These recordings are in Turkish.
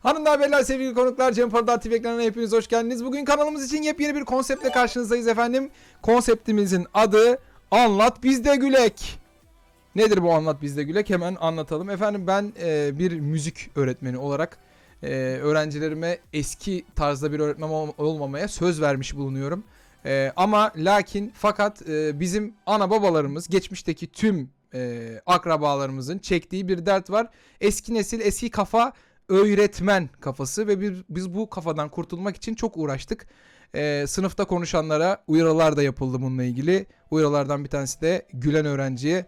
Hanımlar beyler sevgili konuklar Cem Parada TV ekranına hepiniz hoş geldiniz. Bugün kanalımız için yepyeni bir konseptle karşınızdayız efendim. Konseptimizin adı Anlat Bizde Gülek. Nedir bu Anlat Bizde Gülek? Hemen anlatalım. Efendim ben e, bir müzik öğretmeni olarak e, öğrencilerime eski tarzda bir öğretmen ol- olmamaya söz vermiş bulunuyorum. E, ama lakin fakat e, bizim ana babalarımız geçmişteki tüm e, akrabalarımızın çektiği bir dert var. Eski nesil eski kafa öğretmen kafası ve bir, biz bu kafadan kurtulmak için çok uğraştık. Ee, sınıfta konuşanlara uyarılar da yapıldı bununla ilgili. Uyarılardan bir tanesi de gülen öğrenciye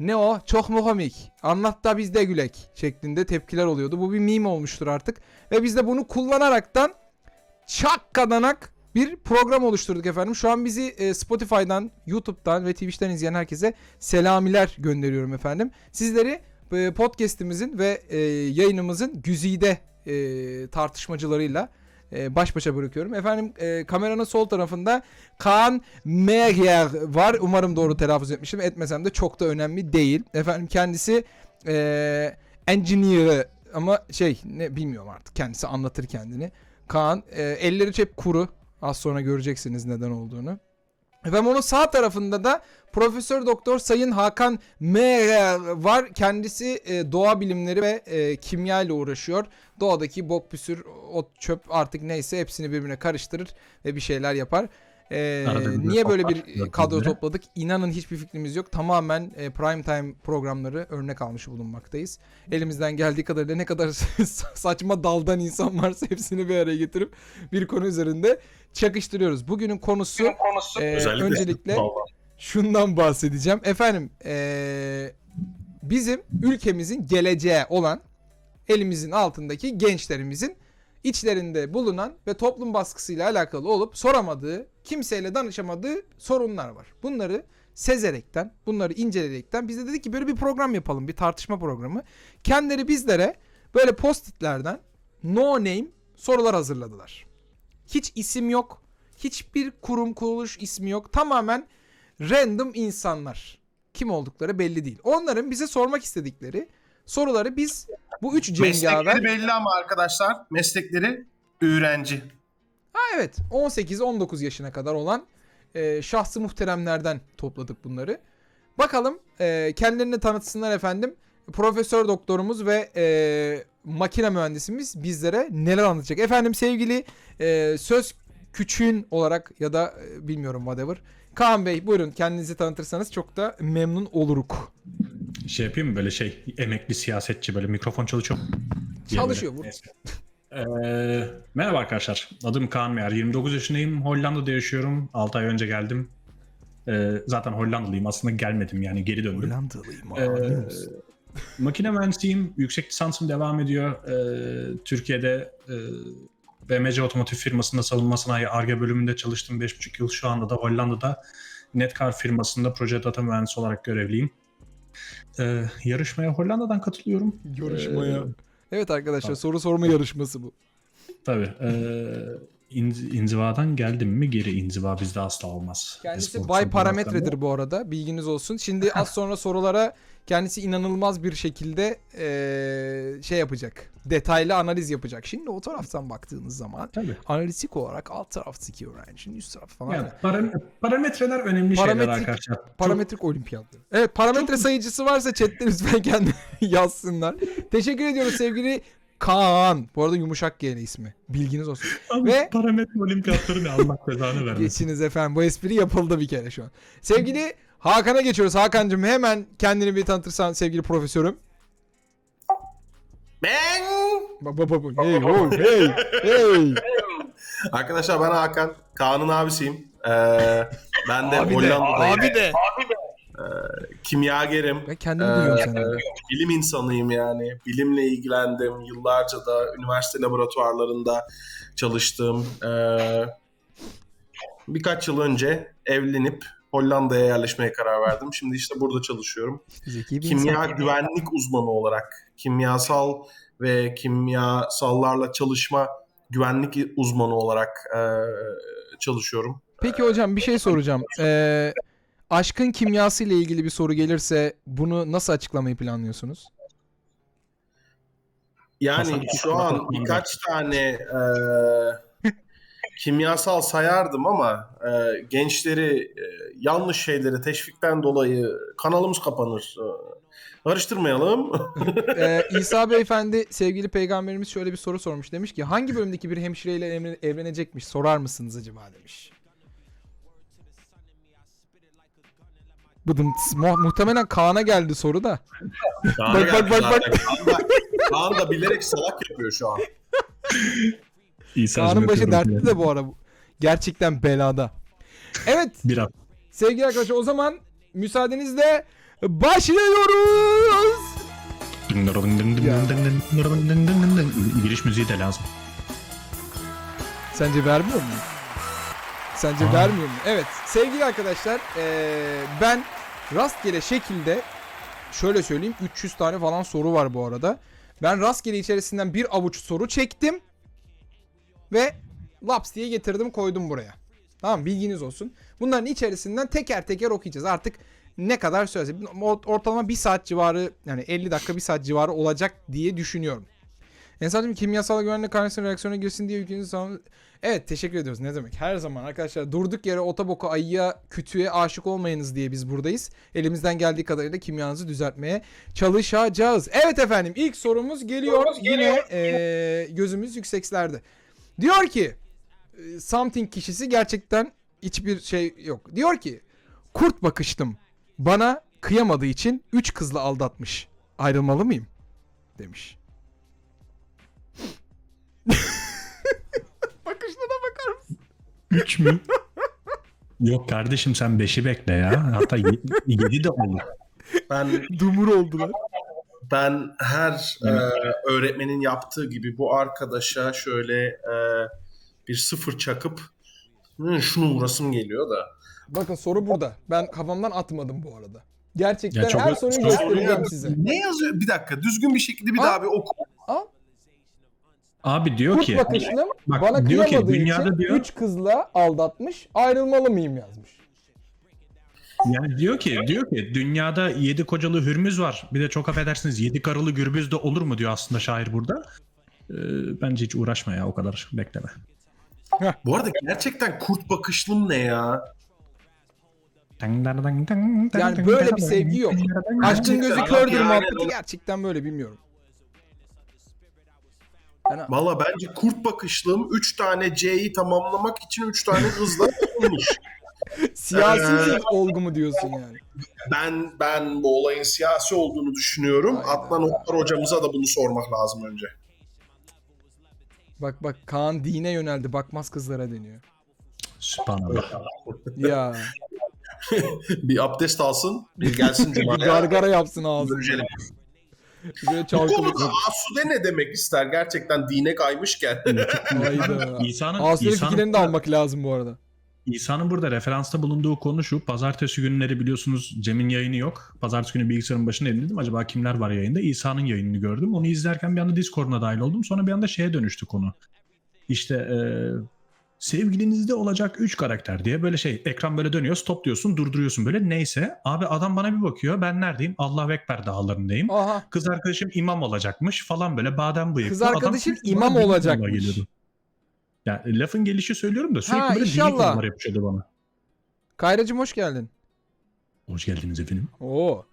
ne o çok mu komik anlat da biz de gülek şeklinde tepkiler oluyordu. Bu bir meme olmuştur artık ve biz de bunu kullanaraktan çak kadanak bir program oluşturduk efendim. Şu an bizi e, Spotify'dan, YouTube'dan ve Twitch'ten izleyen herkese selamiler gönderiyorum efendim. Sizleri e, podcast'imizin ve e, yayınımızın güzide e, tartışmacılarıyla e, baş başa bırakıyorum. Efendim e, kameranın sol tarafında Kaan Meyer var. Umarım doğru telaffuz etmişim. Etmesem de çok da önemli değil. Efendim kendisi e, engineer ama şey ne bilmiyorum artık. Kendisi anlatır kendini. Kaan e, elleri hep kuru. Az sonra göreceksiniz neden olduğunu. Efendim onun sağ tarafında da Profesör Doktor Sayın Hakan Meyer var. Kendisi e, doğa bilimleri ve e, kimya ile uğraşıyor. Doğadaki bok püsür, ot çöp artık neyse hepsini birbirine karıştırır ve bir şeyler yapar. E, bir niye böyle bir patlar, kadro topladık? İnanın hiçbir fikrimiz yok. Tamamen e, prime time programları örnek almış bulunmaktayız. Elimizden geldiği kadarıyla ne kadar saçma daldan insan varsa hepsini bir araya getirip bir konu üzerinde çakıştırıyoruz. Bugünün konusu e, Özellikle öncelikle Vallahi. şundan bahsedeceğim. Efendim eee, bizim ülkemizin geleceği olan elimizin altındaki gençlerimizin içlerinde bulunan ve toplum baskısıyla alakalı olup soramadığı, kimseyle danışamadığı sorunlar var. Bunları sezerekten, bunları inceleyerekten biz de dedik ki böyle bir program yapalım, bir tartışma programı. Kendileri bizlere böyle postitlerden no name sorular hazırladılar. Hiç isim yok. Hiçbir kurum kuruluş ismi yok. Tamamen random insanlar. Kim oldukları belli değil. Onların bize sormak istedikleri soruları biz bu üç cengaver... Meslekleri belli ama arkadaşlar. Meslekleri öğrenci. Ha evet 18-19 yaşına kadar olan e, şahsı muhteremlerden topladık bunları. Bakalım e, kendilerini tanıtsınlar efendim. Profesör doktorumuz ve e, makine mühendisimiz bizlere neler anlatacak. Efendim sevgili e, söz küçüğün olarak ya da e, bilmiyorum whatever. Kaan Bey buyurun kendinizi tanıtırsanız çok da memnun oluruk. Şey yapayım mı böyle şey emekli siyasetçi böyle mikrofon çalışıyor. diye Çalışıyor, vur. Neyse. Ee, merhaba arkadaşlar. Adım Kaan Meyer. 29 yaşındayım. Hollanda'da yaşıyorum. 6 ay önce geldim. Ee, zaten Hollandalıyım. Aslında gelmedim yani geri döndüm. Hollandalıyım Ee, makine mühendisiyim. Yüksek lisansım devam ediyor. Ee, Türkiye'de e, BMC Otomotiv firmasında savunma sanayi ARGE bölümünde çalıştım 5,5 yıl. Şu anda da Hollanda'da Netcar firmasında proje data mühendisi olarak görevliyim. Ee, yarışmaya Hollanda'dan katılıyorum. Yarışmaya. Ee, Evet arkadaşlar Tamam. soru sorma yarışması bu. tabii. Ee, inz- inzivadan geldim mi geri inziva bizde asla olmaz. Kendisi bay çok parametredir bu arada. Bilginiz olsun. Şimdi az sonra sorulara kendisi inanılmaz bir şekilde eee, şey yapacak. Detaylı analiz yapacak. Şimdi o taraftan baktığınız zaman Tabii. analitik olarak alt taraftaki öğrencinin üst tarafı falan. Yani param- parametreler önemli şeyler Parametrik- arkadaşlar. Çok- Parametrik olimpiyatları. Evet parametre sayıcısı varsa chatte lütfen kendi yazsınlar. Teşekkür ediyoruz sevgili Kaan. Bu arada yumuşak G ismi. Bilginiz olsun. Abi, Ve- parametre olimpiyatları ne Allah cezanı vermesin. Geçiniz efendim. Bu espri yapıldı bir kere şu an. Sevgili Hakan'a geçiyoruz. Hakan'cığım hemen kendini bir tanıtırsan sevgili profesörüm. Ben Bak bak bak. bak. Hey ho hey hey. Arkadaşlar ben Hakan. Kaan'ın abisiyim. Ee, ben de Hollanda'dayım. de. Kimyagerim. Ben kendimi duyuyorum Ee, senden. bilim insanıyım yani. Bilimle ilgilendim. Yıllarca da üniversite laboratuvarlarında çalıştım. Ee, birkaç yıl önce evlenip Hollanda'ya yerleşmeye karar verdim. Şimdi işte burada çalışıyorum. Kimya insan. güvenlik uzmanı olarak kimyasal ve kimyasallarla çalışma güvenlik uzmanı olarak e, çalışıyorum. Peki hocam bir şey soracağım. Ee, aşkın kimyası ile ilgili bir soru gelirse bunu nasıl açıklamayı planlıyorsunuz? Yani şu an birkaç tane e, kimyasal sayardım ama e, gençleri e, yanlış şeyleri teşvikten dolayı kanalımız kapanır. E, karıştırmayalım. Ee, İsa Beyefendi sevgili peygamberimiz şöyle bir soru sormuş. Demiş ki hangi bölümdeki bir hemşireyle evlen- evlenecekmiş sorar mısınız acaba demiş. Bıdım tıs. Mu- muhtemelen Kaan'a geldi soru da. Kaan Bak, bak, bak, bak. zaten. Kaan da, Kaan da bilerek salak yapıyor şu an. İsa'cığım Kaan'ın başı öpüyorum dertli seni. de bu ara. Gerçekten belada. Evet Biraz. sevgili arkadaşlar o zaman müsaadenizle başlıyoruz. Giriş müziği de lazım. Sence vermiyor mu? Sence Aa. vermiyor mu? Evet sevgili arkadaşlar eee, ben rastgele şekilde şöyle söyleyeyim 300 tane falan soru var bu arada. Ben rastgele içerisinden bir avuç soru çektim ve laps diye getirdim koydum buraya. Tamam bilginiz olsun. Bunların içerisinden teker teker okuyacağız. Artık ne kadar süresi ortalama bir saat civarı yani 50 dakika bir saat civarı olacak diye düşünüyorum. Ensar'cığım kimyasal güvenlik karnesinin reaksiyona girsin diye ülkenin sağ... Evet teşekkür ediyoruz ne demek. Her zaman arkadaşlar durduk yere otoboku ayıya kütüğe aşık olmayınız diye biz buradayız. Elimizden geldiği kadarıyla kimyanızı düzeltmeye çalışacağız. Evet efendim ilk sorumuz geliyor. Yine eee, gözümüz yükseklerde. Diyor ki e, something kişisi gerçekten hiçbir şey yok. Diyor ki kurt bakışlım bana kıyamadığı için 3 kızla aldatmış. Ayrılmalı mıyım? Demiş. Bakışlara bakar mısın? 3 mü? Yok kardeşim sen 5'i bekle ya. Hatta 7 de olur. Ben Dumur oldular. ben her e, öğretmenin yaptığı gibi bu arkadaşa şöyle e, bir sıfır çakıp "Hı, şunu uğrasım geliyor da. Bakın soru burada. Ben kafamdan atmadım bu arada. Gerçekten Ya çok- her soruyu çok- göstereceğim size. Ne yazıyor? Bir dakika düzgün bir şekilde bir Ha? daha bir oku. Al. Abi diyor Kurt ki bakışlım bak, bana diyor ki, dünyada için diyor- 3 kızla aldatmış. Ayrılmalı mıyım yazmış. yani diyor ki diyor ki dünyada 7 kocalı hürmüz var. Bir de çok affedersiniz 7 karılı gürbüz de olur mu diyor aslında şair burada. Ee, bence hiç uğraşma ya o kadar bekleme. Bu arada gerçekten kurt bakışlım ne ya? Yani böyle bir sevgi yok. Aşkın gözü kördür muhabbeti gerçekten böyle bilmiyorum. Yani Valla bence kurt bakışlım 3 tane C'yi tamamlamak için 3 tane hızla olmuş. siyasi Ee, bir olgu mu diyorsun yani? Ben ben bu olayın siyasi olduğunu düşünüyorum. Hayda. Adnan Oktar hocamıza da bunu sormak lazım önce. Bak bak Kaan dine yöneldi. Bakmaz kızlara deniyor. Sübhanallah. Ya. Bir abdest alsın, bir gelsin bir Cuma'ya. gargara yapsın ağzını. Görüşelim. Böyle Bu konuda Asude ne demek ister gerçekten dine kaymışken? İsa'nın Aslı'nın İsa'nın fikirlerini de almak lazım bu arada. İsa'nın burada referansta bulunduğu konu şu. Pazartesi günleri biliyorsunuz Cem'in yayını yok. Pazartesi günü bilgisayarın başına edildim. Acaba kimler var yayında? İsa'nın yayınını gördüm. Onu izlerken bir anda Discord'una dahil oldum. Sonra bir anda şeye dönüştü konu. İşte e, sevgilinizde olacak 3 karakter diye böyle şey ekran böyle dönüyor stop diyorsun durduruyorsun böyle neyse abi adam bana bir bakıyor ben neredeyim Allah Ekber dağlarındayım Aha. kız arkadaşım imam olacakmış falan böyle badem bıyıklı. Kız Adam arkadaşın sürekli imam olacakmış. konular geliyordu. Ya lafın gelişi söylüyorum da sürekli Ha, böyle inşallah. dini konular yapışıyordu bana. Kayracığım hoş geldin. Hoş geldiniz efendim. Oo.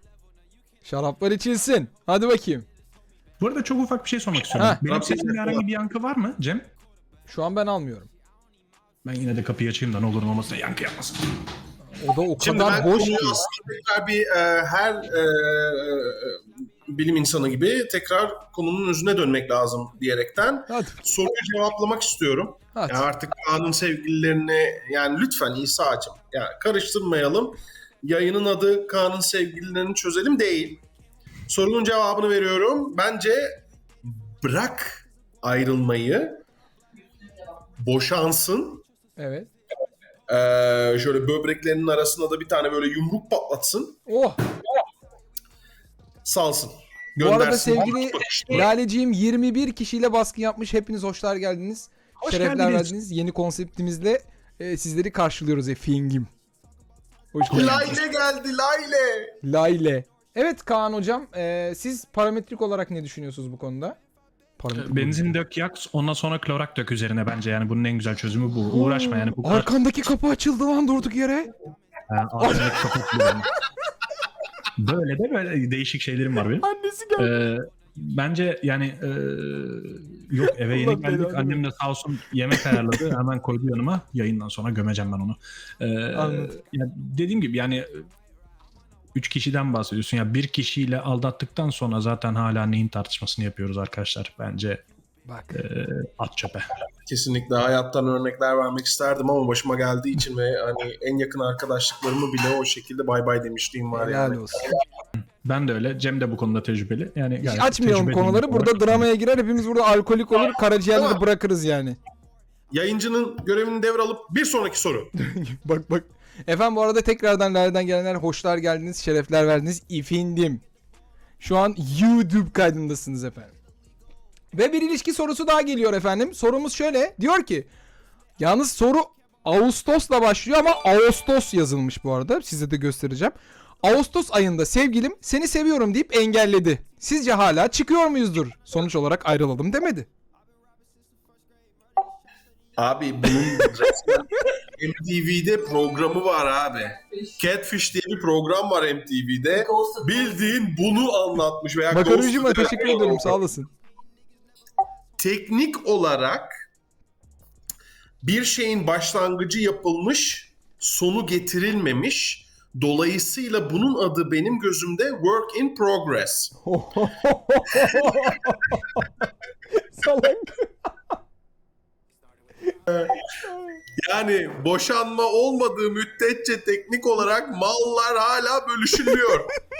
Şaraplar içilsin. Hadi bakayım. Bu arada çok ufak bir şey sormak istiyorum. Ha. Benim sesimde herhangi bir yankı var mı Cem? Şu an ben almıyorum. Ben yine de kapıyı açayım da ne olur ne olmaz da yankı yapmasın. O da o Şimdi kadar ben boş ki. aslında tekrar bir e, her e, bilim insanı gibi tekrar konunun özüne dönmek lazım diyerekten Hadi. soruyu cevaplamak istiyorum. Hadi. Ya artık Kaan'ın sevgililerini yani lütfen İsa'cığım yani karıştırmayalım. Yayının adı Kaan'ın sevgililerini çözelim değil. Sorunun cevabını veriyorum. Bence bırak ayrılmayı boşansın. Evet. Ee, şöyle böbreklerinin arasında da bir tane böyle yumruk patlatsın. Oh. Salsın. Bu arada Göndersin. sevgili Laleciğim 21 kişiyle baskın yapmış. Hepiniz hoşlar geldiniz. Hoş Şerefler geldiniz. verdiniz. Yeni konseptimizle e, sizleri karşılıyoruz efingim. Hoş geldiniz. Layle geldi Layle. Layle. Evet Kaan hocam, e, siz parametrik olarak ne düşünüyorsunuz bu konuda? Parametre Benzin dök yak ondan sonra klorak dök üzerine bence yani bunun en güzel çözümü bu. Uğraşma yani bu kadar. Arkandaki kapı açıldı lan durduk yere. Ha, benim. Böyle de böyle değişik şeylerim var benim. Annesi geldi. Ee, bence yani e, yok eve yeni Allah geldik. belanı Annem de sağ olsun yemek ayarladı. Hemen koydu yanıma. Yayından sonra gömeceğim ben onu. Ee, Anladım. ya dediğim gibi yani üç kişiden bahsediyorsun. Ya bir kişiyle aldattıktan sonra zaten hala neyin tartışmasını yapıyoruz arkadaşlar. Bence Bak. e, at çöpe. Kesinlikle hayattan örnekler vermek isterdim ama başıma geldiği için ve hani en yakın arkadaşlıklarımı bile o şekilde bay bay demişliğim var Helal yani. olsun. Ben de öyle. Cem de bu konuda tecrübeli. Yani Hiç tecrübeli konuları. Burada olarak- dramaya girer. Hepimiz burada alkolik olur. Karaciğerleri bırakırız yani. Yayıncının görevini devralıp bir sonraki soru. bak bak. Efendim bu arada tekrardan nereden gelenler hoşlar geldiniz, şerefler verdiniz. İfindim. Şu an YouTube kaydındasınız efendim. Ve bir ilişki sorusu daha geliyor efendim. Sorumuz şöyle. Diyor ki yalnız soru Ağustos'la başlıyor ama Ağustos yazılmış bu arada. Size de göstereceğim. Ağustos ayında sevgilim seni seviyorum deyip engelledi. Sizce hala çıkıyor muyuzdur? Sonuç olarak ayrılalım demedi. Abi bunun resmen MTV'de programı var abi. Catfish diye bir program var MTV'de. Bildiğin bunu anlatmış veya Makarajıma Ghost'u- teşekkür ederim sağ olasın. Teknik olarak bir şeyin başlangıcı yapılmış, sonu getirilmemiş. Dolayısıyla bunun adı benim gözümde work in progress. Salak. Yani boşanma olmadığı müddetçe teknik olarak mallar hala bölüşülüyor.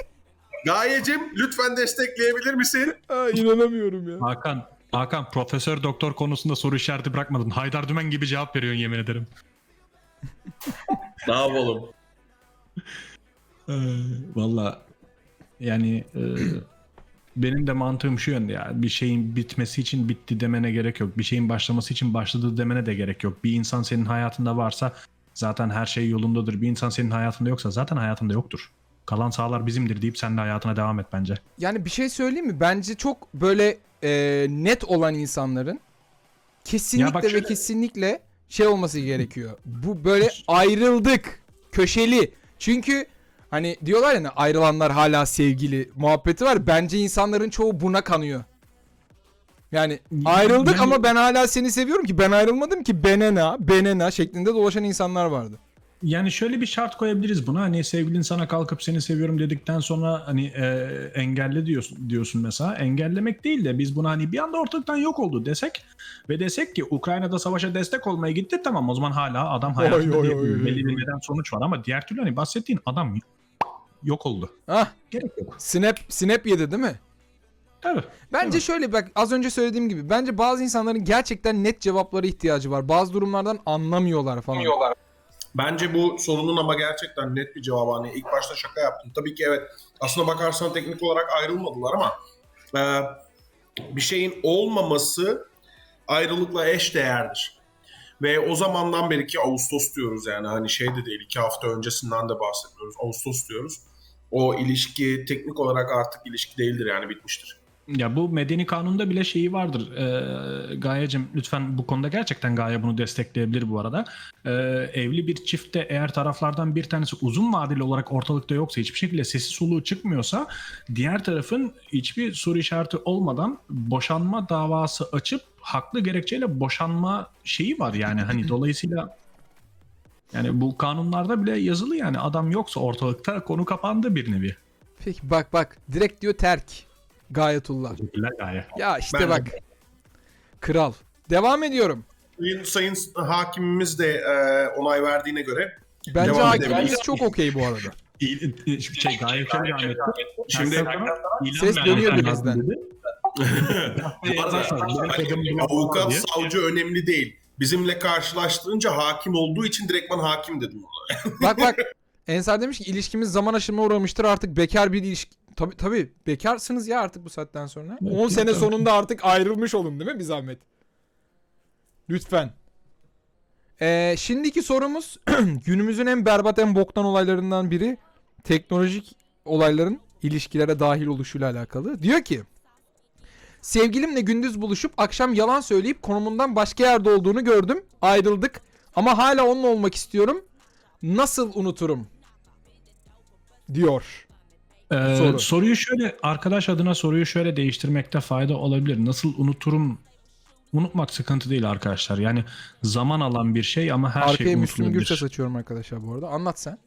Gayecim lütfen destekleyebilir misin? Aa, inanamıyorum ya. Hakan, Hakan profesör doktor konusunda soru işareti bırakmadın. Haydar Dümen gibi cevap veriyorsun yemin ederim. Ne yapalım? Ee, Valla yani e, benim de mantığım şu yönde ya. Bir şeyin bitmesi için bitti demene gerek yok. Bir şeyin başlaması için başladı demene de gerek yok. Bir insan senin hayatında varsa zaten her şey yolundadır. Bir insan senin hayatında yoksa zaten hayatında yoktur. Kalan sağlar bizimdir deyip sen de hayatına devam et bence. Yani bir şey söyleyeyim mi? Bence çok böyle e, net olan insanların kesinlikle bak ve şöyle- kesinlikle şey olması gerekiyor. Bu böyle ayrıldık, köşeli. Çünkü hani diyorlar ya ayrılanlar hala sevgili muhabbeti var. Bence insanların çoğu buna kanıyor. Yani ayrıldık ama ben hala seni seviyorum ki ben ayrılmadım ki benena benena şeklinde dolaşan insanlar vardı. Yani şöyle bir şart koyabiliriz buna. Hani sevgilin sana kalkıp seni seviyorum dedikten sonra hani e, engelle diyorsun, diyorsun mesela. Engellemek değil de biz buna hani bir anda ortalıktan yok oldu desek ve desek ki Ukrayna'da savaşa destek olmaya gitti tamam o zaman hala adam hayatında oy, diye oy, oy, belli bir neden sonuç var ama diğer türlü hani bahsettiğin adam yok oldu. Ah Gerek yok. snap snap yedi değil mi? Tabii. Bence Değil şöyle bak az önce söylediğim gibi bence bazı insanların gerçekten net cevaplara ihtiyacı var. Bazı durumlardan anlamıyorlar falan. Bence bu sorunun ama gerçekten net bir cevabı. Hani ilk başta şaka yaptım. Tabii ki evet. Aslına bakarsan teknik olarak ayrılmadılar ama e, bir şeyin olmaması ayrılıkla eş değerdir. Ve o zamandan beri ki Ağustos diyoruz yani hani şey de değil iki hafta öncesinden de bahsediyoruz. Ağustos diyoruz. O ilişki teknik olarak artık ilişki değildir yani bitmiştir. Ya bu medeni kanunda bile şeyi vardır. Ee, Gayecim lütfen bu konuda gerçekten Gaye bunu destekleyebilir bu arada. Ee, evli bir çiftte eğer taraflardan bir tanesi uzun vadeli olarak ortalıkta yoksa hiçbir şekilde sesi soluğu çıkmıyorsa diğer tarafın hiçbir soru işareti olmadan boşanma davası açıp haklı gerekçeyle boşanma şeyi var yani hani dolayısıyla yani bu kanunlarda bile yazılı yani adam yoksa ortalıkta konu kapandı bir nevi. Peki bak bak direkt diyor terk. Gayetullah. Teşekkürler Gaye. Ya işte Ben- bak. Kral. Devam ediyorum. Sayın, sayın hakimimiz de e, onay verdiğine göre Bence Devam hakimimiz çok okey bu arada. İyi- şey Gaye çok devam etti. Şimdi- Ses dönüyor birazdan. avukat savcı önemli değil. Bizimle karşılaştırınca hakim olduğu için direktman hakim dedim ona. Bak bak. Ensar demiş ki ilişkimiz zaman aşımına uğramıştır artık bekar bir ilişki. Tabi tabi bekarsınız ya artık bu saatten sonra. Evet, 10 sene sonunda artık ayrılmış olun değil mi bir zahmet? Lütfen. Ee, şimdiki sorumuz günümüzün en berbat en boktan olaylarından biri teknolojik olayların ilişkilere dahil oluşuyla alakalı. Diyor ki Sevgilimle gündüz buluşup akşam yalan söyleyip konumundan başka yerde olduğunu gördüm. Ayrıldık. Ama hala onunla olmak istiyorum. Nasıl unuturum? Diyor. Ee, Soru. Soruyu şöyle arkadaş adına soruyu şöyle değiştirmekte fayda olabilir. Nasıl unuturum? Unutmak sıkıntı değil arkadaşlar. Yani zaman alan bir şey ama her Arkaya şey Müslüm unutulabilir. Gürses açıyorum arkadaşlar bu arada. Anlat sen.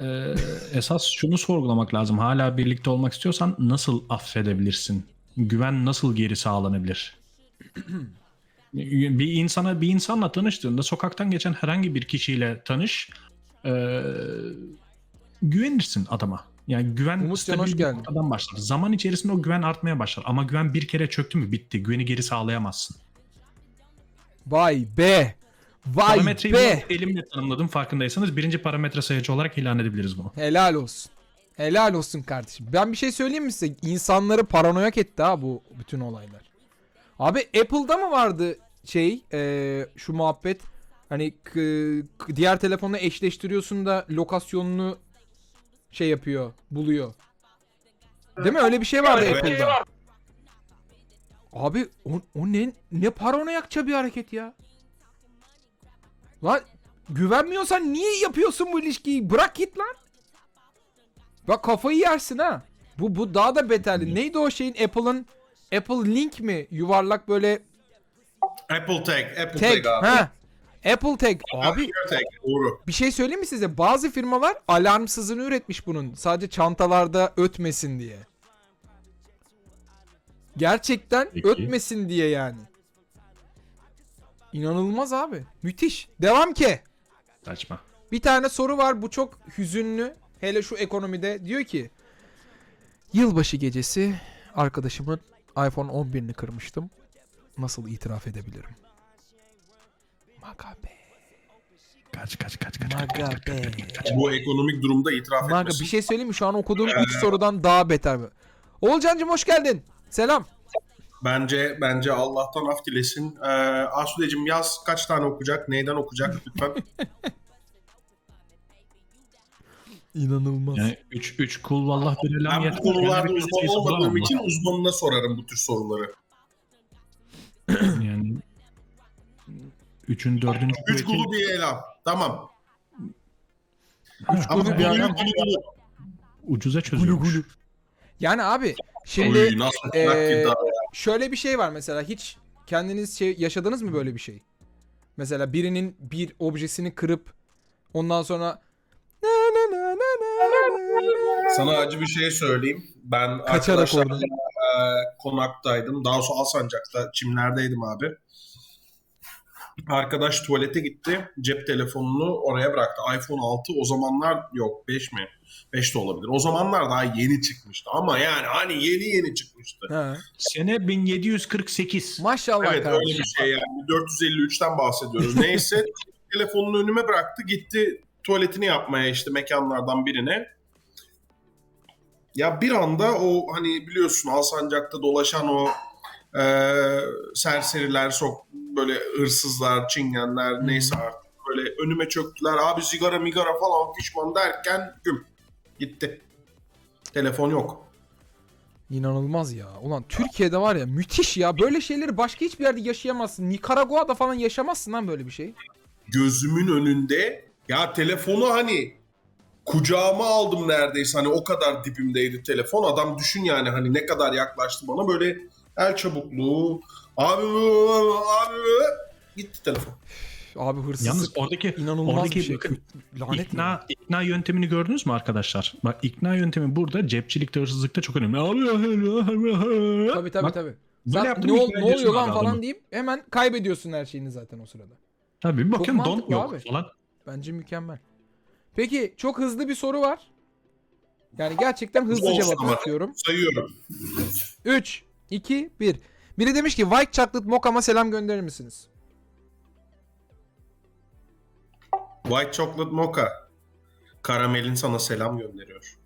Ee, esas şunu sorgulamak lazım. Hala birlikte olmak istiyorsan nasıl affedebilirsin? Güven nasıl geri sağlanabilir? bir insana bir insanla tanıştığında sokaktan geçen herhangi bir kişiyle tanış ee, güvenirsin adama. Yani güven Umutcan, stabil bir noktadan başlar. Zaman içerisinde o güven artmaya başlar. Ama güven bir kere çöktü mü bitti. Güveni geri sağlayamazsın. Vay be. Vay Parametreyi be. elimle tanımladım farkındaysanız. Birinci parametre sayıcı olarak ilan edebiliriz bunu. Helal olsun. Helal olsun kardeşim. Ben bir şey söyleyeyim mi size? İnsanları paranoyak etti ha bu bütün olaylar. Abi Apple'da mı vardı şey eee, şu muhabbet? Hani diğer telefonla eşleştiriyorsun da lokasyonunu şey yapıyor, buluyor. Değil mi? Öyle bir şey vardı Evet. Apple'da. Abi o, o ne ne paranoyakça bir hareket ya. Lan güvenmiyorsan niye yapıyorsun bu ilişkiyi? Bırak git lan. Bak kafayı yersin ha. Bu bu daha da beterli. Neydi o şeyin Apple'ın Apple Link mi? Yuvarlak böyle Apple Tag, Apple tag. Tag abi. Ha. Apple Tag. Abi Tag, doğru. bir şey söyleyeyim mi size? Bazı firmalar alarmsızını üretmiş bunun. Sadece çantalarda ötmesin diye. Gerçekten Peki. ötmesin diye yani. İnanılmaz abi. Müthiş. Devam ki. Saçma. Bir tane soru var. Bu çok hüzünlü. Hele şu ekonomide. Diyor ki Yılbaşı gecesi arkadaşımın iPhone 11'ini kırmıştım. Nasıl itiraf edebilirim? Maga be. Kaç kaç kaç kaç. Maga be. Bu ekonomik durumda itiraf Maga bir şey söyleyeyim mi? Şu an okuduğum 3 sorudan daha beter. Oğulcancım hoş geldin. Selam. Bence bence Allah'tan af dilesin. Ee, Asude'cim yaz kaç tane okuyacak? Neyden okuyacak lütfen? İnanılmaz. Yani 3 3 kul vallah bir elam ben bu konularda uzman olmadığım için uzmanına sorarım bu tür soruları. Yani 3'ün 4'ün Üç kulu bir elam. Tamam. Üç Ama kulu bir gulu elam. gulu gulu. ucuza Gulu. Yani abi şimdi Oy, nasıl daha- şöyle bir şey var mesela hiç kendiniz şey yaşadınız mı böyle bir şey? Mesela birinin bir objesini kırıp ondan sonra na na na na na na na. Sana acı bir şey söyleyeyim. Ben Kaçarak arkadaşlarla e, konaktaydım. Daha sonra Alsancak'ta çimlerdeydim abi. Arkadaş tuvalete gitti. Cep telefonunu oraya bıraktı. iPhone 6 o zamanlar yok 5 mi? 5 de olabilir. O zamanlar daha yeni çıkmıştı. Ama yani hani yeni yeni çıkmıştı. Ha. Sene 1748. Maşallah Evet öyle kardeşim. bir şey yani. 453'ten bahsediyoruz. Neyse telefonunu önüme bıraktı. Gitti tuvaletini yapmaya işte mekanlardan birine. Ya bir anda o hani biliyorsun Alsancak'ta dolaşan o e, serseriler, sok böyle hırsızlar, çingenler neyse artık böyle önüme çöktüler. Abi sigara migara falan pişman derken güm gitti. Telefon yok. İnanılmaz ya. Ulan Türkiye'de var ya müthiş ya. Böyle şeyleri başka hiçbir yerde yaşayamazsın. Nikaragua'da falan yaşamazsın lan böyle bir şey. gözümün önünde ya telefonu hani kucağıma aldım neredeyse hani o kadar dibimdeydi telefon adam düşün yani hani ne kadar yaklaştı bana böyle el çabukluğu abi abi gitti telefon. Abi hırsızlık Yalnız oradaki inanılmaz oradaki bir şey. bakın, Lanet ya. ikna, ikna yöntemini gördünüz mü arkadaşlar? Bak ikna yöntemi burada cepçilikte hırsızlıkta çok önemli. Tabii tabii Bak, tabii. yaptın ne, ol- ikna ne oluyor lan falan adamı. deyip hemen kaybediyorsun her şeyini zaten o sırada. Tabii bakın don yok abi. falan. Bence mükemmel. Peki çok hızlı bir soru var. Yani gerçekten hızlı cevap ama. istiyorum. Sayıyorum. 3, 2, 1. Biri demiş ki White Chocolate Mocha'ma selam gönderir misiniz? White Chocolate Mocha. Karamelin sana selam gönderiyor.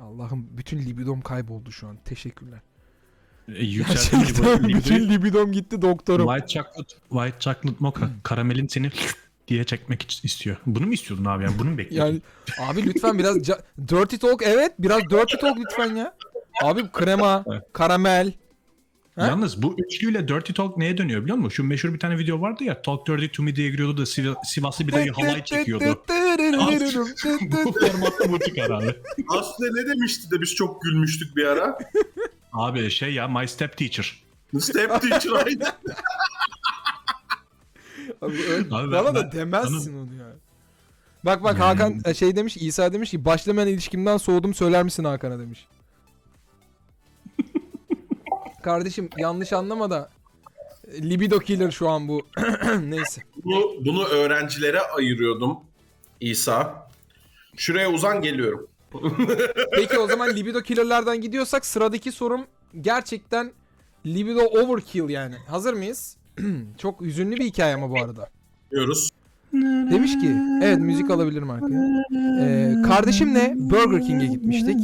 Allah'ım bütün libidom kayboldu şu an. Teşekkürler. E, Gerçekten bütün libidom gitti doktorum. White chocolate, white chocolate mocha. Karamelin seni diye çekmek istiyor. Bunu mu istiyordun abi yani? Bunu mu bekliyordun? Yani abi lütfen biraz ca- dirty talk evet biraz dirty talk lütfen ya. Abi krema, Evet. karamel. Ha? Yalnız bu üçlüyle Dirty Talk neye dönüyor biliyor musun? Şu meşhur bir tane video vardı ya Talk Dirty to Me diye giriyordu da Siv- Sivaslı bir dayı halay çekiyordu. bu formatta bu çıkar abi. Aslında ne demişti de biz çok gülmüştük bir ara. Abi şey ya My Step Teacher. Step teacher aynen. Abi, Abi bana ben- da demezsin onu ya. Bak bak Hakan e, şey demiş İsa demiş ki başlamayan ilişkimden soğudum söyler misin Hakan'a demiş. Kardeşim yanlış anlama da e, libido killer şu an bu. Neyse. Bunu, bunu öğrencilere ayırıyordum İsa. Şuraya uzan geliyorum. Peki o zaman libido killer'lardan gidiyorsak sıradaki sorum gerçekten libido overkill yani. Hazır mıyız? Çok hüzünlü bir hikaye ama bu arada. Diyoruz. Demiş ki, evet müzik alabilirim arkaya. Ee, kardeşimle Burger King'e gitmiştik.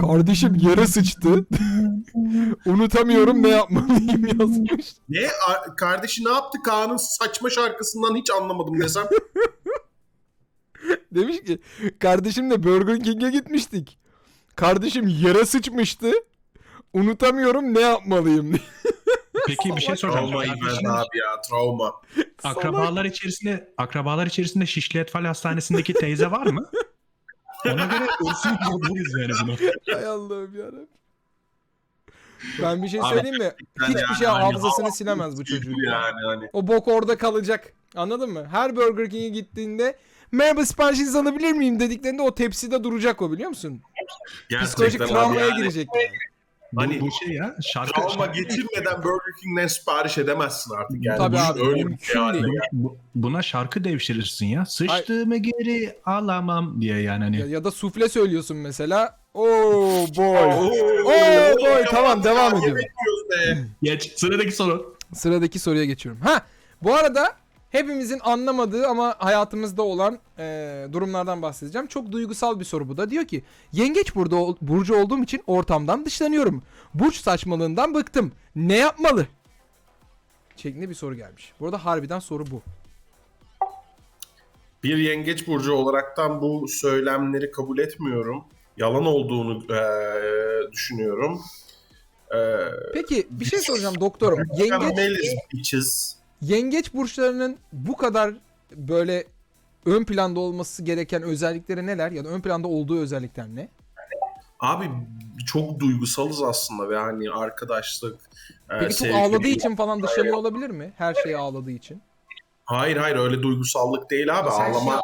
Kardeşim yere sıçtı. Unutamıyorum ne yapmalıyım yazmış. Ne? A- Kardeşi ne yaptı? Kaan'ın saçma şarkısından hiç anlamadım desem. Demiş ki, kardeşimle Burger King'e gitmiştik. Kardeşim yere sıçmıştı. Unutamıyorum ne yapmalıyım. Peki bir şey soracağım. Travma Kardeşiniz- abi ya travma. Akrabalar içerisinde akrabalar içerisinde Şişli Etfal Hastanesi'ndeki teyze var mı? Ona göre ölsün buluruz yani bunu. Hay Allah'ım yarabbim. Ben bir şey söyleyeyim mi? yani Hiçbir şey hani hafızasını hava- silemez bu çocuğun. ya. Yani hani. O bok orada kalacak. Anladın mı? Her Burger King'e gittiğinde merhaba siparişinizi alabilir miyim dediklerinde o tepside duracak o biliyor musun? Psikolojik Gerçekten abi travmaya yani. girecek. yani. Bu, Hani- bu şey ya şarkı, Travma şarkı- geçirmeden Burger King'den sipariş edemezsin artık yani. Tabii Bu abi, öyle bir mümkün şey yani. değil. Bu- buna şarkı devşirirsin ya. Sıçtığımı geri alamam diye yani hani. Ya, ya da sufle söylüyorsun mesela. Oh boy. Oo, Oh boy tamam devam ediyorum. Geç sıradaki soru. Sıradaki soruya geçiyorum. Ha bu arada hepimizin anlamadığı ama hayatımızda olan e, durumlardan bahsedeceğim. Çok duygusal bir soru bu da. Diyor ki yengeç burada burcu olduğum için ortamdan dışlanıyorum. Burç saçmalığından bıktım. Ne yapmalı? Şeklinde bir soru gelmiş. Burada harbiden soru bu. Bir yengeç burcu olaraktan bu söylemleri kabul etmiyorum. Yalan olduğunu eee, düşünüyorum. Eee Peki bir şey soracağım doktorum. Yengeç, bitches. Yengeç burçlarının bu kadar böyle ön planda olması gereken özellikleri neler? Ya da ön planda olduğu özellikler ne? Abi çok duygusalız aslında ve hani arkadaşlık, eee, Peki çok sevgi- ağladığı için falan dışlanıyor olabilir mi? Her şeye ağladığı için. Hayır hayır öyle duygusallık değil abi. Ağlama, şey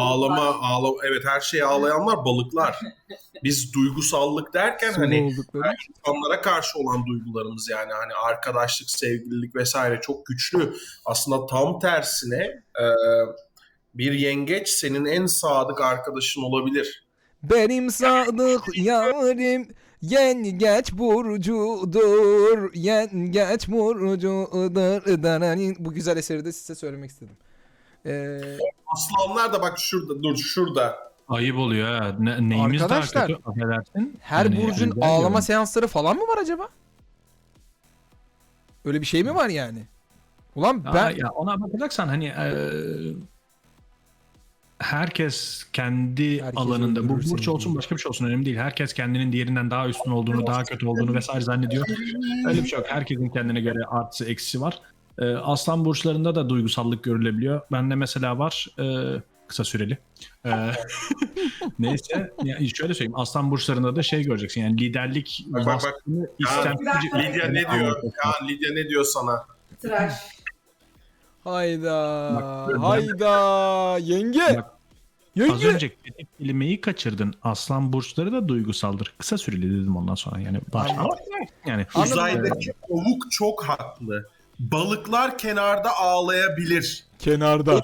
ağlama, ağlama. Evet her şeye ağlayanlar balıklar. Biz duygusallık derken hani oldukları. insanlara karşı olan duygularımız yani hani arkadaşlık, sevgililik vesaire çok güçlü. Aslında tam tersine e, bir yengeç senin en sadık arkadaşın olabilir. Benim sadık yarim yengeç burcudur. Yengeç burcudur. Dananin. Bu güzel eseri de size söylemek istedim. Ee, Aslanlar da bak şurada dur şurada. Ayıp oluyor ha. Ne, neyimiz Arkadaşlar, daha kötü? Affedersin. her Yani burcun ağlama ediyorum. seansları falan mı var acaba? Öyle bir şey mi var yani? Ulan Aa, ben ya ona bakacaksan hani e, herkes kendi Herkes alanında bu burç olsun başka bir şey olsun önemli değil. Herkes kendinin diğerinden daha üstün olduğunu, daha kötü olduğunu vesaire zannediyor. Öyle bir şey yok. Herkesin kendine göre artısı eksisi var. E, aslan burçlarında da duygusallık görülebiliyor. Bende mesela var e, kısa süreli. E, neyse yani şöyle söyleyeyim. Aslan burçlarında da şey göreceksin. Yani liderlik Bak, bak, bak. Kaan, Lidya ne diyor? Kaan Lidya ne diyor sana? Tıraş. Hayda Bak, hayda yenge Bak, Az yenge önce kritik kelimeyi kaçırdın. Aslan burçları da duygusaldır. Kısa süreli dedim ondan sonra. Yani. Anladım. Yani Anladım. Uzaydaki tavuk çok haklı. Balıklar kenarda ağlayabilir. kenarda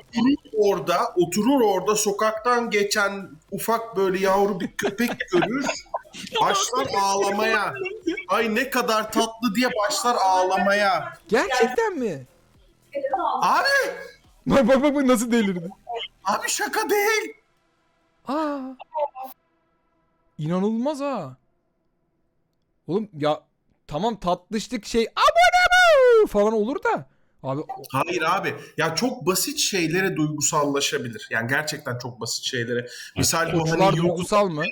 orada oturur orada sokaktan geçen ufak böyle yavru bir köpek görür. Başlar ağlamaya. Ay ne kadar tatlı diye başlar ağlamaya. gerçekten mi? Abi, Bak bak bak bak nasıl delirdi. abi şaka değil. Aa. İnanılmaz ha. Oğlum ya tamam tatlışlık şey abone bu falan olur da. Abi Hayır abi. Ya çok basit şeylere duygusallaşabilir. Yani gerçekten çok basit şeylere. Misal bu koçlar hani duygusal mı?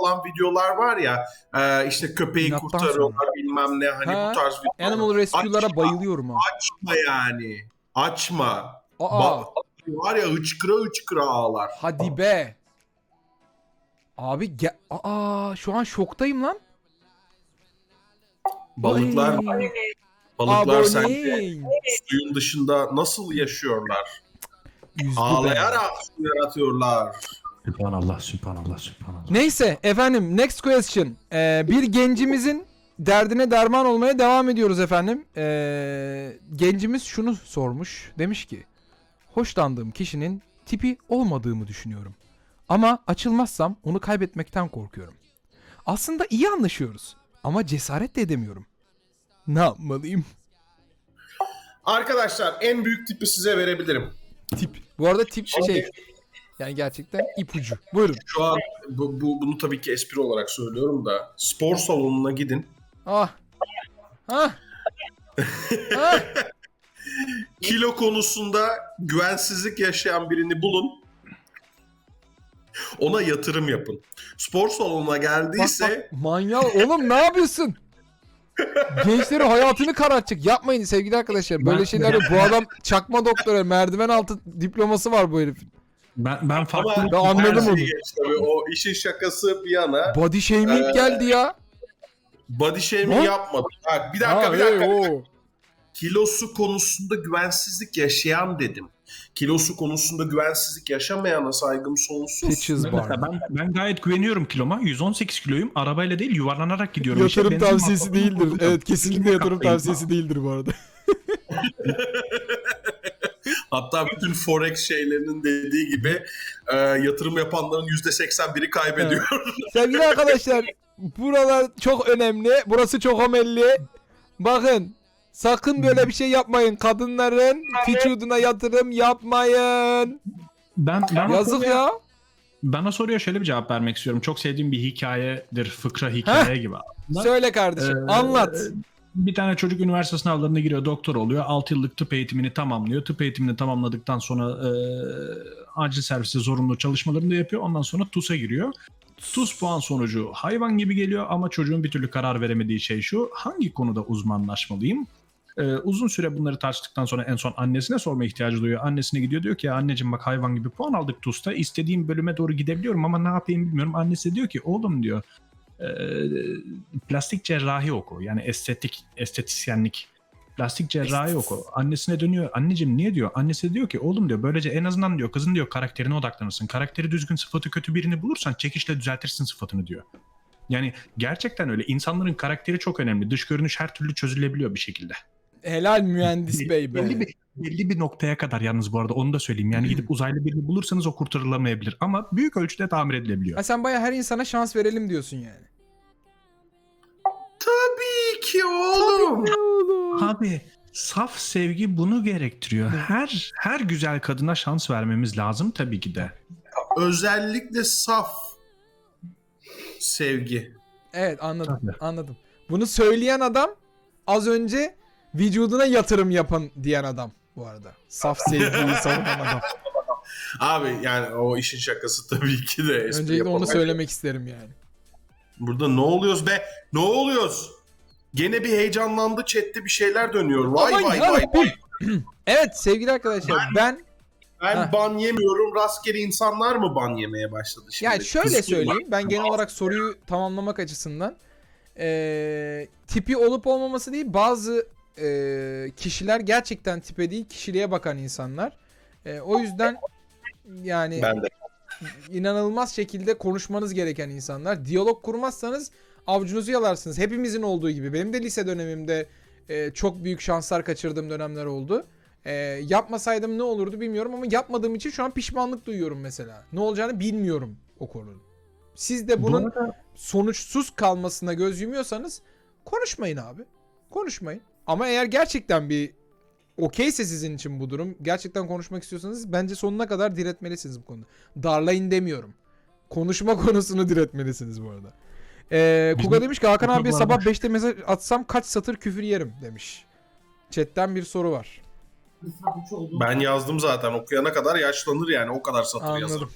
Falan videolar var ya e, işte köpeği İnattan kurtarıyorlar bilmem ne hani Ha, bu tarz videolar. Animal Rescue'lara Açma, bayılıyorum ha. Açma yani. Açma. Aa, Ba- var ya hıçkıra hıçkıra ağlar. hadi be. Abi ge- Aa, şu an şoktayım lan. Balıklar Ay. balıklar sence Aboneyin. suyun dışında nasıl yaşıyorlar? Üzdü be. Ağlayarak yaratıyorlar. Sübhanallah, sübhanallah, sübhanallah. Neyse efendim next question. Ee, bir gencimizin derdine derman olmaya devam ediyoruz efendim. Ee, gencimiz şunu sormuş. Demiş ki hoşlandığım kişinin tipi olmadığımı düşünüyorum. Ama açılmazsam onu kaybetmekten korkuyorum. Aslında iyi anlaşıyoruz ama cesaret de edemiyorum. Ne yapmalıyım? Arkadaşlar en büyük tipi size verebilirim. Tip. Bu arada tip şey. Yani gerçekten ipucu. Buyurun. Şu an bu, bu- bunu tabii ki espri olarak söylüyorum da spor salonuna gidin. Ah. Ah. ah. Kilo konusunda güvensizlik yaşayan birini bulun. Ona yatırım yapın. Spor salonuna Bak geldiyse bak manyak oğlum ne yapıyorsun? Gençlerin hayatını karartacak. Yapmayın sevgili arkadaşlar. Böyle şeyler. Bu adam çakma doktora merdiven altı diploması var bu herifin. Ben, ben farklı... ama Ben anladım şeyi onu. tabii. O işin şakası bir yana Body shaming Ee, geldi ya. body shaming Ne? yapmadım. Ha, bir dakika Ha, bir dakika. ey, oo. Kilosu konusunda güvensizlik yaşayan dedim. Kilosu konusunda güvensizlik yaşamayana saygım sonsuz. Mesela ben, ben gayet güveniyorum kiloma. 118 kiloyum. Arabayla değil yuvarlanarak gidiyorum. Yatırım Benzin tavsiyesi değildir. Evet kesinlikle yatırım tavsiyesi değildir bu arada. Hatta bütün forex şeylerinin dediği gibi e, yatırım yapanların %81'i kaybediyor. Sevgili arkadaşlar buralar çok önemli. Burası çok önemli. Bakın sakın böyle bir şey yapmayın. Kadınların vücuduna yatırım yapmayın. Ben, ben Yazık ya. Ben o soruya şöyle bir cevap vermek istiyorum. Çok sevdiğim bir hikayedir. Fıkra hikaye gibi. aslında. Söyle kardeşim Ee, anlat. Bir tane çocuk üniversite sınavlarına giriyor, doktor oluyor. 6 yıllık tıp eğitimini tamamlıyor. Tıp eğitimini tamamladıktan sonra e, acil serviste zorunlu çalışmalarını da yapıyor. Ondan sonra TUS'a giriyor. TUS puan sonucu hayvan gibi geliyor ama çocuğun bir türlü karar veremediği şey şu. Hangi konuda uzmanlaşmalıyım? Ee, uzun süre bunları tartıştıktan sonra en son annesine sorma ihtiyacı duyuyor. Annesine gidiyor diyor ki ya anneciğim bak hayvan gibi puan aldık TUS'ta. İstediğim bölüme doğru gidebiliyorum ama ne yapayım bilmiyorum. Annesi diyor ki oğlum diyor e, plastik cerrahi oku. Yani estetik, estetisyenlik. Plastik cerrahi oku. Annesine dönüyor. Anneciğim niye diyor? Annesi diyor ki oğlum diyor böylece en azından diyor kızın diyor karakterine odaklanırsın. Karakteri düzgün sıfatı kötü birini bulursan çekişle düzeltirsin sıfatını diyor. Yani gerçekten öyle. İnsanların karakteri çok önemli. Dış görünüş her türlü çözülebiliyor bir şekilde. Helal mühendis bey be. Belli bir, belli bir noktaya kadar yalnız bu arada onu da söyleyeyim. Yani gidip uzaylı birini bulursanız o kurtarılamayabilir. Ama büyük ölçüde tamir edilebiliyor. Ha sen baya her insana şans verelim diyorsun yani. Tabii ki oğlum. Abi saf sevgi bunu gerektiriyor. Her her güzel kadına şans vermemiz lazım tabii ki de. Özellikle saf sevgi. Evet anladım Tabii. anladım. Bunu söyleyen adam az önce vücuduna yatırım yapan diyen adam bu arada. Saf sevgiyi savunan adam. Abi yani o işin şakası tabii ki de. espri Öncelikle onu söylemek isterim yani. Burada ne oluyoruz be? Ne oluyoruz? Gene bir heyecanlandı chatte bir şeyler dönüyor. Vay Aman vay vay. Evet sevgili arkadaşlar ben Ben Heh. ban yemiyorum. Rastgele insanlar mı ban yemeye başladı şimdi? yani şöyle Kızgın söyleyeyim ben genel olarak soruyu tamamlamak açısından eee, tipi olup olmaması değil bazı eee, kişiler gerçekten tipe değil kişiliğe bakan insanlar. Eee, o yüzden yani Ben de. İnanılmaz şekilde konuşmanız gereken insanlar. Diyalog kurmazsanız avucunuzu yalarsınız. Hepimizin olduğu gibi. Benim de lise dönemimde e, çok büyük şanslar kaçırdığım dönemler oldu. E, yapmasaydım ne olurdu bilmiyorum ama yapmadığım için şu an pişmanlık duyuyorum mesela. Ne olacağını bilmiyorum o konunun. Siz de bunun Bu arada sonuçsuz kalmasına göz yumuyorsanız konuşmayın abi. Konuşmayın. Ama eğer gerçekten bir okeyse sizin için bu durum, gerçekten konuşmak istiyorsanız bence sonuna kadar diretmelisiniz bu konuda. Darlayın demiyorum. Konuşma konusunu diretmelisiniz bu arada. Ee, Bizim- Kuga demiş ki Hakan bu sabah arada- 5'te mesaj atsam kaç satır küfür yerim demiş. Chatten bir soru var. Ben yazdım zaten. Okuyana kadar yaşlanır yani. O kadar satır yazarım.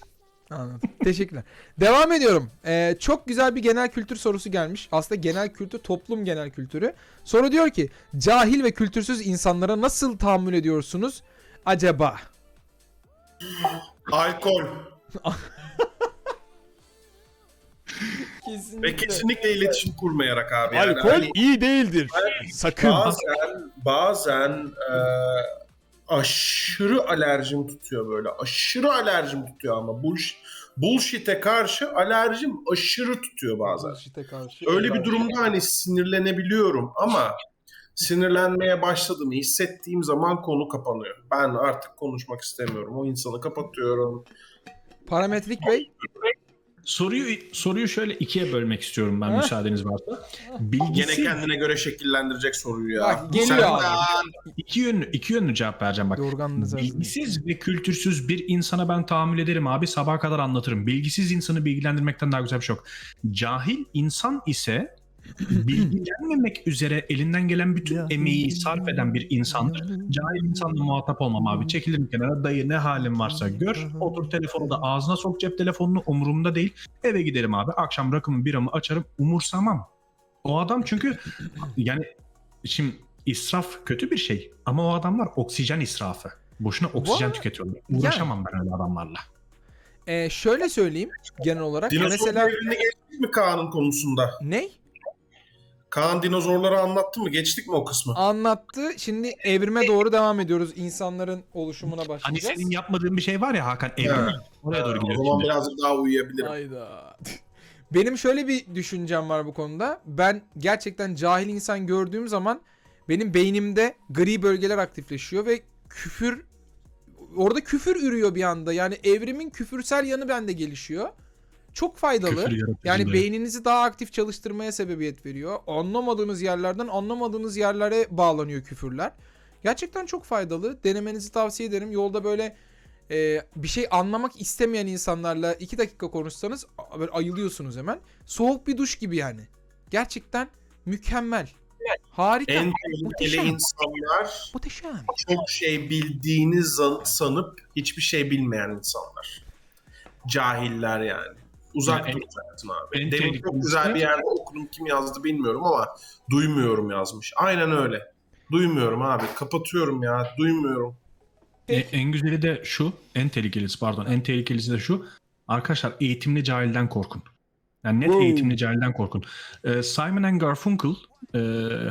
Anladım. Teşekkürler. Devam ediyorum. Ee, çok güzel bir genel kültür sorusu gelmiş. Aslında genel kültür, toplum genel kültürü. Soru diyor ki, cahil ve kültürsüz insanlara nasıl tahammül ediyorsunuz acaba? Alkol. Kesinlikle. Ve kesinlikle iletişim kurmayarak abi. Yani Alkol hani iyi değildir. Sakın. bazen bazen e, aşırı alerjim tutuyor böyle. Aşırı alerjim tutuyor ama bullsh- bullshit'e karşı alerjim aşırı tutuyor bazen. Bullshit'e karşı. Öyle bir durumda hani sinirlenebiliyorum ama sinirlenmeye başladığımı hissettiğim zaman konu kapanıyor. Ben artık konuşmak istemiyorum. O insanı kapatıyorum. Parametrik Bey. Soruyu soruyu şöyle ikiye bölmek istiyorum ben müsaadeniz varsa. Gene Bilgisiz kendine göre şekillendirecek soruyu ya. Bak, geliyor Sen- abi. iki yönlü iki yönlü cevap vereceğim bak. Bilgisiz ve kültürsüz bir insana ben tahammül ederim abi sabaha kadar anlatırım. Bilgisiz insanı bilgilendirmekten daha güzel bir şey yok. Cahil insan ise bilgilenmemek üzere elinden gelen bütün emeği sarf eden bir insandır. Cahil insanla muhatap olmam abi. Çekilirim kenara dayı ne halin varsa gör. Otur telefonu da ağzına sok cep telefonunu umurumda değil. Eve giderim abi. Akşam rakımı biramı açarım. Umursamam. O adam çünkü yani şimdi israf kötü bir şey. Ama o adamlar oksijen israfı. Boşuna oksijen Var. tüketiyorlar. Uğraşamam ben öyle adamlarla. Ee, şöyle söyleyeyim genel olarak. Dinozor Mesela mi Kaan'ın konusunda? ne? Kaan dinozorları anlattı mı? Geçtik mi o kısmı? Anlattı. Şimdi evrime doğru devam ediyoruz. İnsanların oluşumuna Hani başlayacağız. senin yapmadığın bir şey var ya Hakan evrim. Evet. Oraya doğru o gidiyoruz zaman şimdi. birazcık daha uyuyabilirim. Hayda. Benim şöyle bir düşüncem var bu konuda. Ben gerçekten cahil insan gördüğüm zaman benim beynimde gri bölgeler aktifleşiyor ve küfür orada küfür ürüyor bir anda. Yani evrimin küfürsel yanı bende gelişiyor. Çok faydalı. Yani beyninizi daha aktif çalıştırmaya sebebiyet veriyor. Anlamadığınız yerlerden anlamadığınız yerlere bağlanıyor küfürler. Gerçekten çok faydalı. Denemenizi tavsiye ederim. Yolda böyle e, bir şey anlamak istemeyen insanlarla iki dakika konuşsanız a- böyle ayılıyorsunuz hemen. Soğuk bir duş gibi yani. Gerçekten mükemmel. Harika. En tehlikeli insanlar Muhteşem. çok şey bildiğini sanıp hiçbir şey bilmeyen insanlar. Cahiller yani. Uzak Yani en- duracaksın abi. en Demin çok güzel bir yerde okudum kim yazdı bilmiyorum ama duymuyorum yazmış. Aynen öyle. Duymuyorum abi. Kapatıyorum ya. Duymuyorum. E, en güzeli de şu, en tehlikelisi pardon, en tehlikelisi de şu. Arkadaşlar eğitimli cahilden korkun. Yani net Wow. eğitimli cahilden korkun. Ee, Simon and Garfunkel e,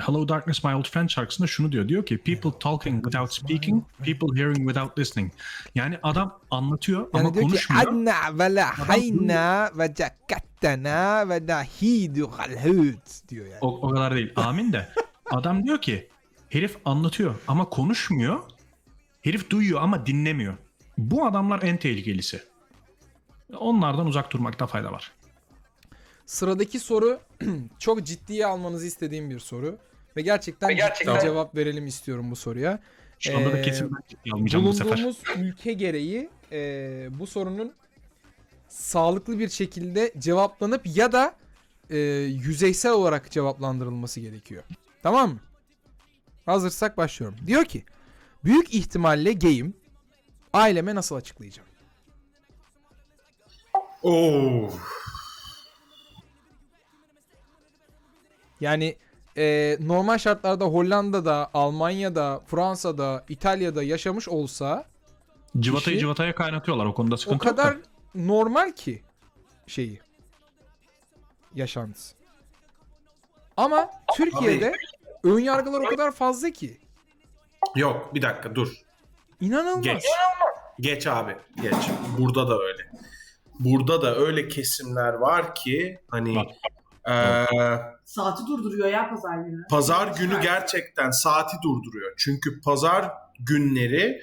Hello Darkness My Old Friend şarkısında şunu diyor. Diyor ki people talking without speaking, people hearing without listening. Yani adam anlatıyor Yani ama diyor ki konuşmuyor. adna ve la hayna ve cakattana ve dahidu galhut diyor yani. O, o kadar değil. Amin de. Adam diyor ki herif anlatıyor ama konuşmuyor. Herif duyuyor ama dinlemiyor. Bu adamlar en tehlikelisi. Onlardan uzak durmakta fayda var. Sıradaki soru çok ciddiye almanızı istediğim bir soru. Ve gerçekten, Ve gerçekten- ciddi cevap verelim istiyorum bu soruya. Şu anda da Ee, kesin ben ciddiye almayacağım bu sefer. Bulunduğumuz ülke gereği e, bu sorunun sağlıklı bir şekilde cevaplanıp ya da e, yüzeysel olarak cevaplandırılması gerekiyor. Tamam mı? Hazırsak başlıyorum. Diyor ki büyük ihtimalle gayim aileme nasıl açıklayacağım? Oo. Yani e, normal şartlarda Hollanda'da, Almanya'da, Fransa'da, İtalya'da yaşamış olsa Civatayı kişi- civataya kaynatıyorlar o konuda o sıkıntı yok da. kadar normal ki şeyi yaşantısı. Ama Türkiye'de ön yargılar o kadar fazla ki Yok bir dakika dur. inanılmaz. Geç. Geç abi. Geç. Burada da öyle. Burada da öyle kesimler var ki hani Var. Eee, Saati durduruyor ya pazar günü. pazar günü gerçekten saati durduruyor. Çünkü pazar günleri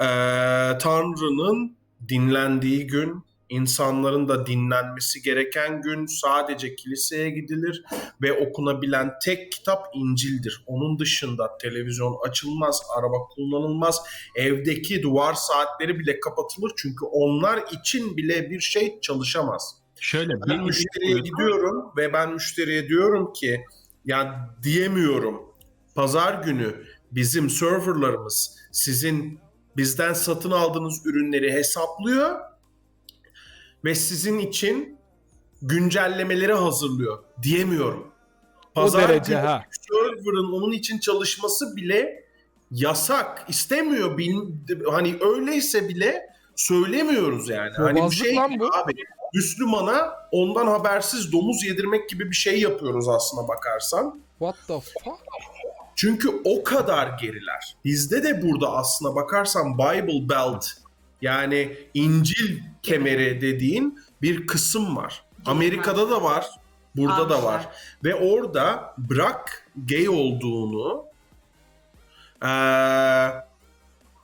eee, Tanrı'nın dinlendiği gün, insanların da dinlenmesi gereken gün sadece kiliseye gidilir ve okunabilen tek kitap İncil'dir. Onun dışında televizyon açılmaz, araba kullanılmaz, evdeki duvar saatleri bile kapatılır çünkü onlar için bile bir şey çalışamaz. Şöyle Ben bir müşteriye gidiyorum ve ben müşteriye diyorum ki ya diyemiyorum. Pazar günü bizim serverlarımız sizin bizden satın aldığınız ürünleri hesaplıyor ve sizin için güncellemeleri hazırlıyor diyemiyorum. Pazar derece günü ha. server'ın onun için çalışması bile yasak. İstemiyor. Bil- hani öyleyse bile söylemiyoruz yani. Hani bir şey lan bu. abi. Müslümana ondan habersiz domuz yedirmek gibi bir şey yapıyoruz aslına bakarsan. What the fuck? Çünkü o kadar geriler. Bizde de burada aslına bakarsan Bible Belt yani İncil kemeri dediğin bir kısım var. Amerika'da da var, burada da var. Ve orada bırak gay olduğunu eee,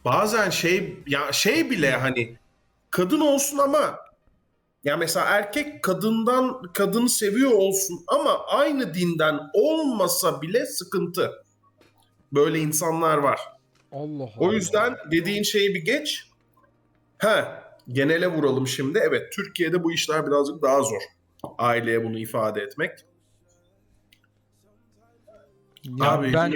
bazen şey ya şey bile hani kadın olsun ama ya mesela erkek kadından kadını seviyor olsun ama aynı dinden olmasa bile sıkıntı. Böyle insanlar var. Allah Allah. O yüzden dediğin şeyi bir geç. He, genele vuralım şimdi. Evet, Türkiye'de bu işler birazcık daha zor. Aileye bunu ifade etmek. Ya Abi, ben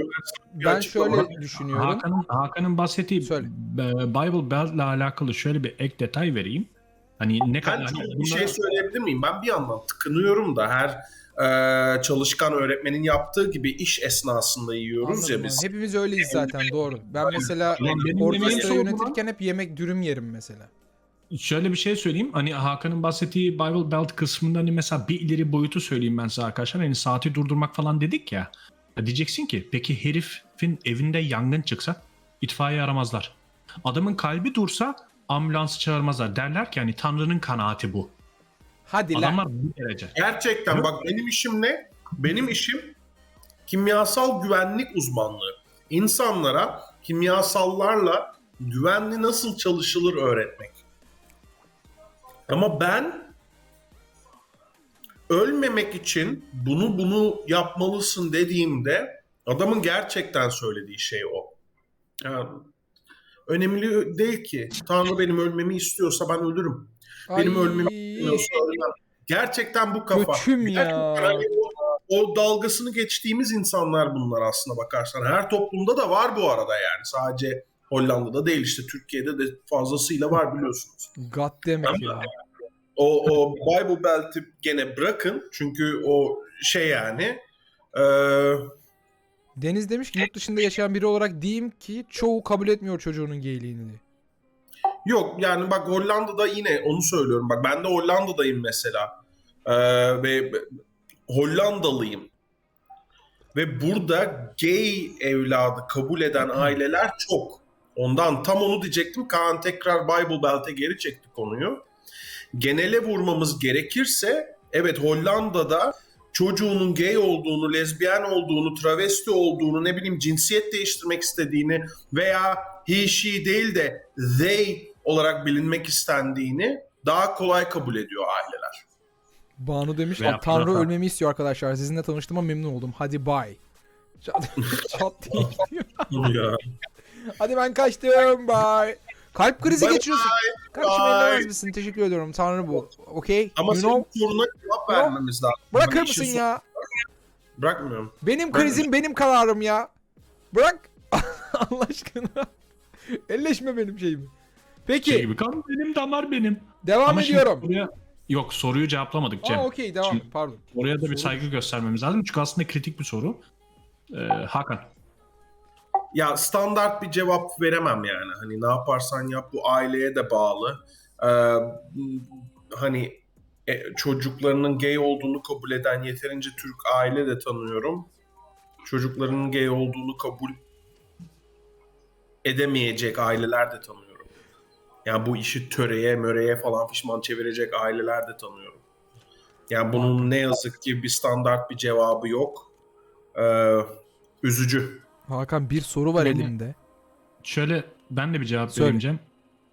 ben şöyle düşünüyorum. Hakan'ın Hakan'ın bahsettiği Söyle. e, Bible Belt'le alakalı şöyle bir ek detay vereyim. Hani ne kadar Ben hani çok bir bunlar- şey söyleyebilir miyim? Ben bir yandan tıkınıyorum da her e, çalışkan öğretmenin yaptığı gibi iş esnasında yiyoruz Anladım ya biz. Hepimiz öyleyiz zaten doğru. Ben mesela benim orkestra yönetirken hep yemek dürüm yerim mesela. Şöyle bir şey söyleyeyim. Hani Hakan'ın bahsettiği Bible Belt kısmında hani mesela bir ileri boyutu söyleyeyim ben size arkadaşlar. Hani saati durdurmak falan dedik ya. Ya Diyeceksin ki peki herifin evinde yangın çıksa itfaiye aramazlar. Adamın kalbi dursa ambulansı çağırmazlar. Derler ki hani Tanrı'nın kanaati bu. Hadi lan. Adamlar bu derece. Gerçekten bak benim işim ne? Benim işim kimyasal güvenlik uzmanlığı. İnsanlara kimyasallarla güvenli nasıl çalışılır öğretmek. Ama ben ölmemek için bunu bunu yapmalısın dediğimde adamın gerçekten söylediği şey o. Yani önemli değil ki. Tanrı benim ölmemi istiyorsa ben ölürüm. Benim Ay, ölmemi istiyorsa ölmem. Gerçekten bu kafa. Göçüm ya. Gerçekten hani o, o dalgasını geçtiğimiz insanlar bunlar aslına bakarsan. Her toplumda da var bu arada yani. Sadece Hollanda'da değil işte Türkiye'de de fazlasıyla var biliyorsunuz. God damn it ya. O, o Bible Belt'i gene bırakın çünkü o şey yani e, Deniz demiş ki yurt dışında yaşayan biri olarak diyeyim ki çoğu kabul etmiyor çocuğunun gayliğini diye. yok yani bak Hollanda'da yine onu söylüyorum bak ben de Hollanda'dayım mesela E, ve Hollandalıyım ve burada gay evladı kabul eden aileler çok. Ondan tam onu diyecektim. Kaan tekrar Bible Belt'e geri çekti konuyu. Genele vurmamız gerekirse evet Hollanda'da çocuğunun gay olduğunu, lezbiyen olduğunu, travesti olduğunu, ne bileyim cinsiyet değiştirmek istediğini veya he, she değil de they olarak bilinmek istendiğini daha kolay kabul ediyor aileler. Banu demiş Veya "Aa, Tanrı ölmemi istiyor arkadaşlar. Sizinle tanıştığıma memnun oldum. Hadi bye. Çat, çat diye gidiyor. Hadi ben kaçtım bye. Kalp krizi Bye geçiriyorsun. Kardeşim bye. ellemez misin? Teşekkür ediyorum. Tanrı bu. Okey? Ama You senin know? soruna cevap vermemiz lazım. Bırakır mısın ya? Bırakmıyorum. Benim krizim benim kararım ya. Bırak. Allah aşkına. Elleşme benim şeyimi. Peki. Şey gibi kan benim damar benim. devam Ama şimdi ediyorum. soruya- yok soruyu cevaplamadık Cem. Aa okey devam. Şimdi- Pardon. Oraya da bir saygı göstermemiz lazım. Çünkü aslında kritik bir soru. Ee, Hakan. Ya standart bir cevap veremem yani. Hani ne yaparsan yap bu aileye de bağlı. Ee, hani e, çocuklarının gay olduğunu kabul eden yeterince Türk aile de tanıyorum. Çocuklarının gay olduğunu kabul edemeyecek aileler de tanıyorum. Yani bu işi töreye, möreye falan fişman çevirecek aileler de tanıyorum. Yani bunun ne yazık ki bir standart bir cevabı yok. Ee, üzücü. Hakan bir soru var Benim- elimde. Şöyle ben de bir cevap Söyle.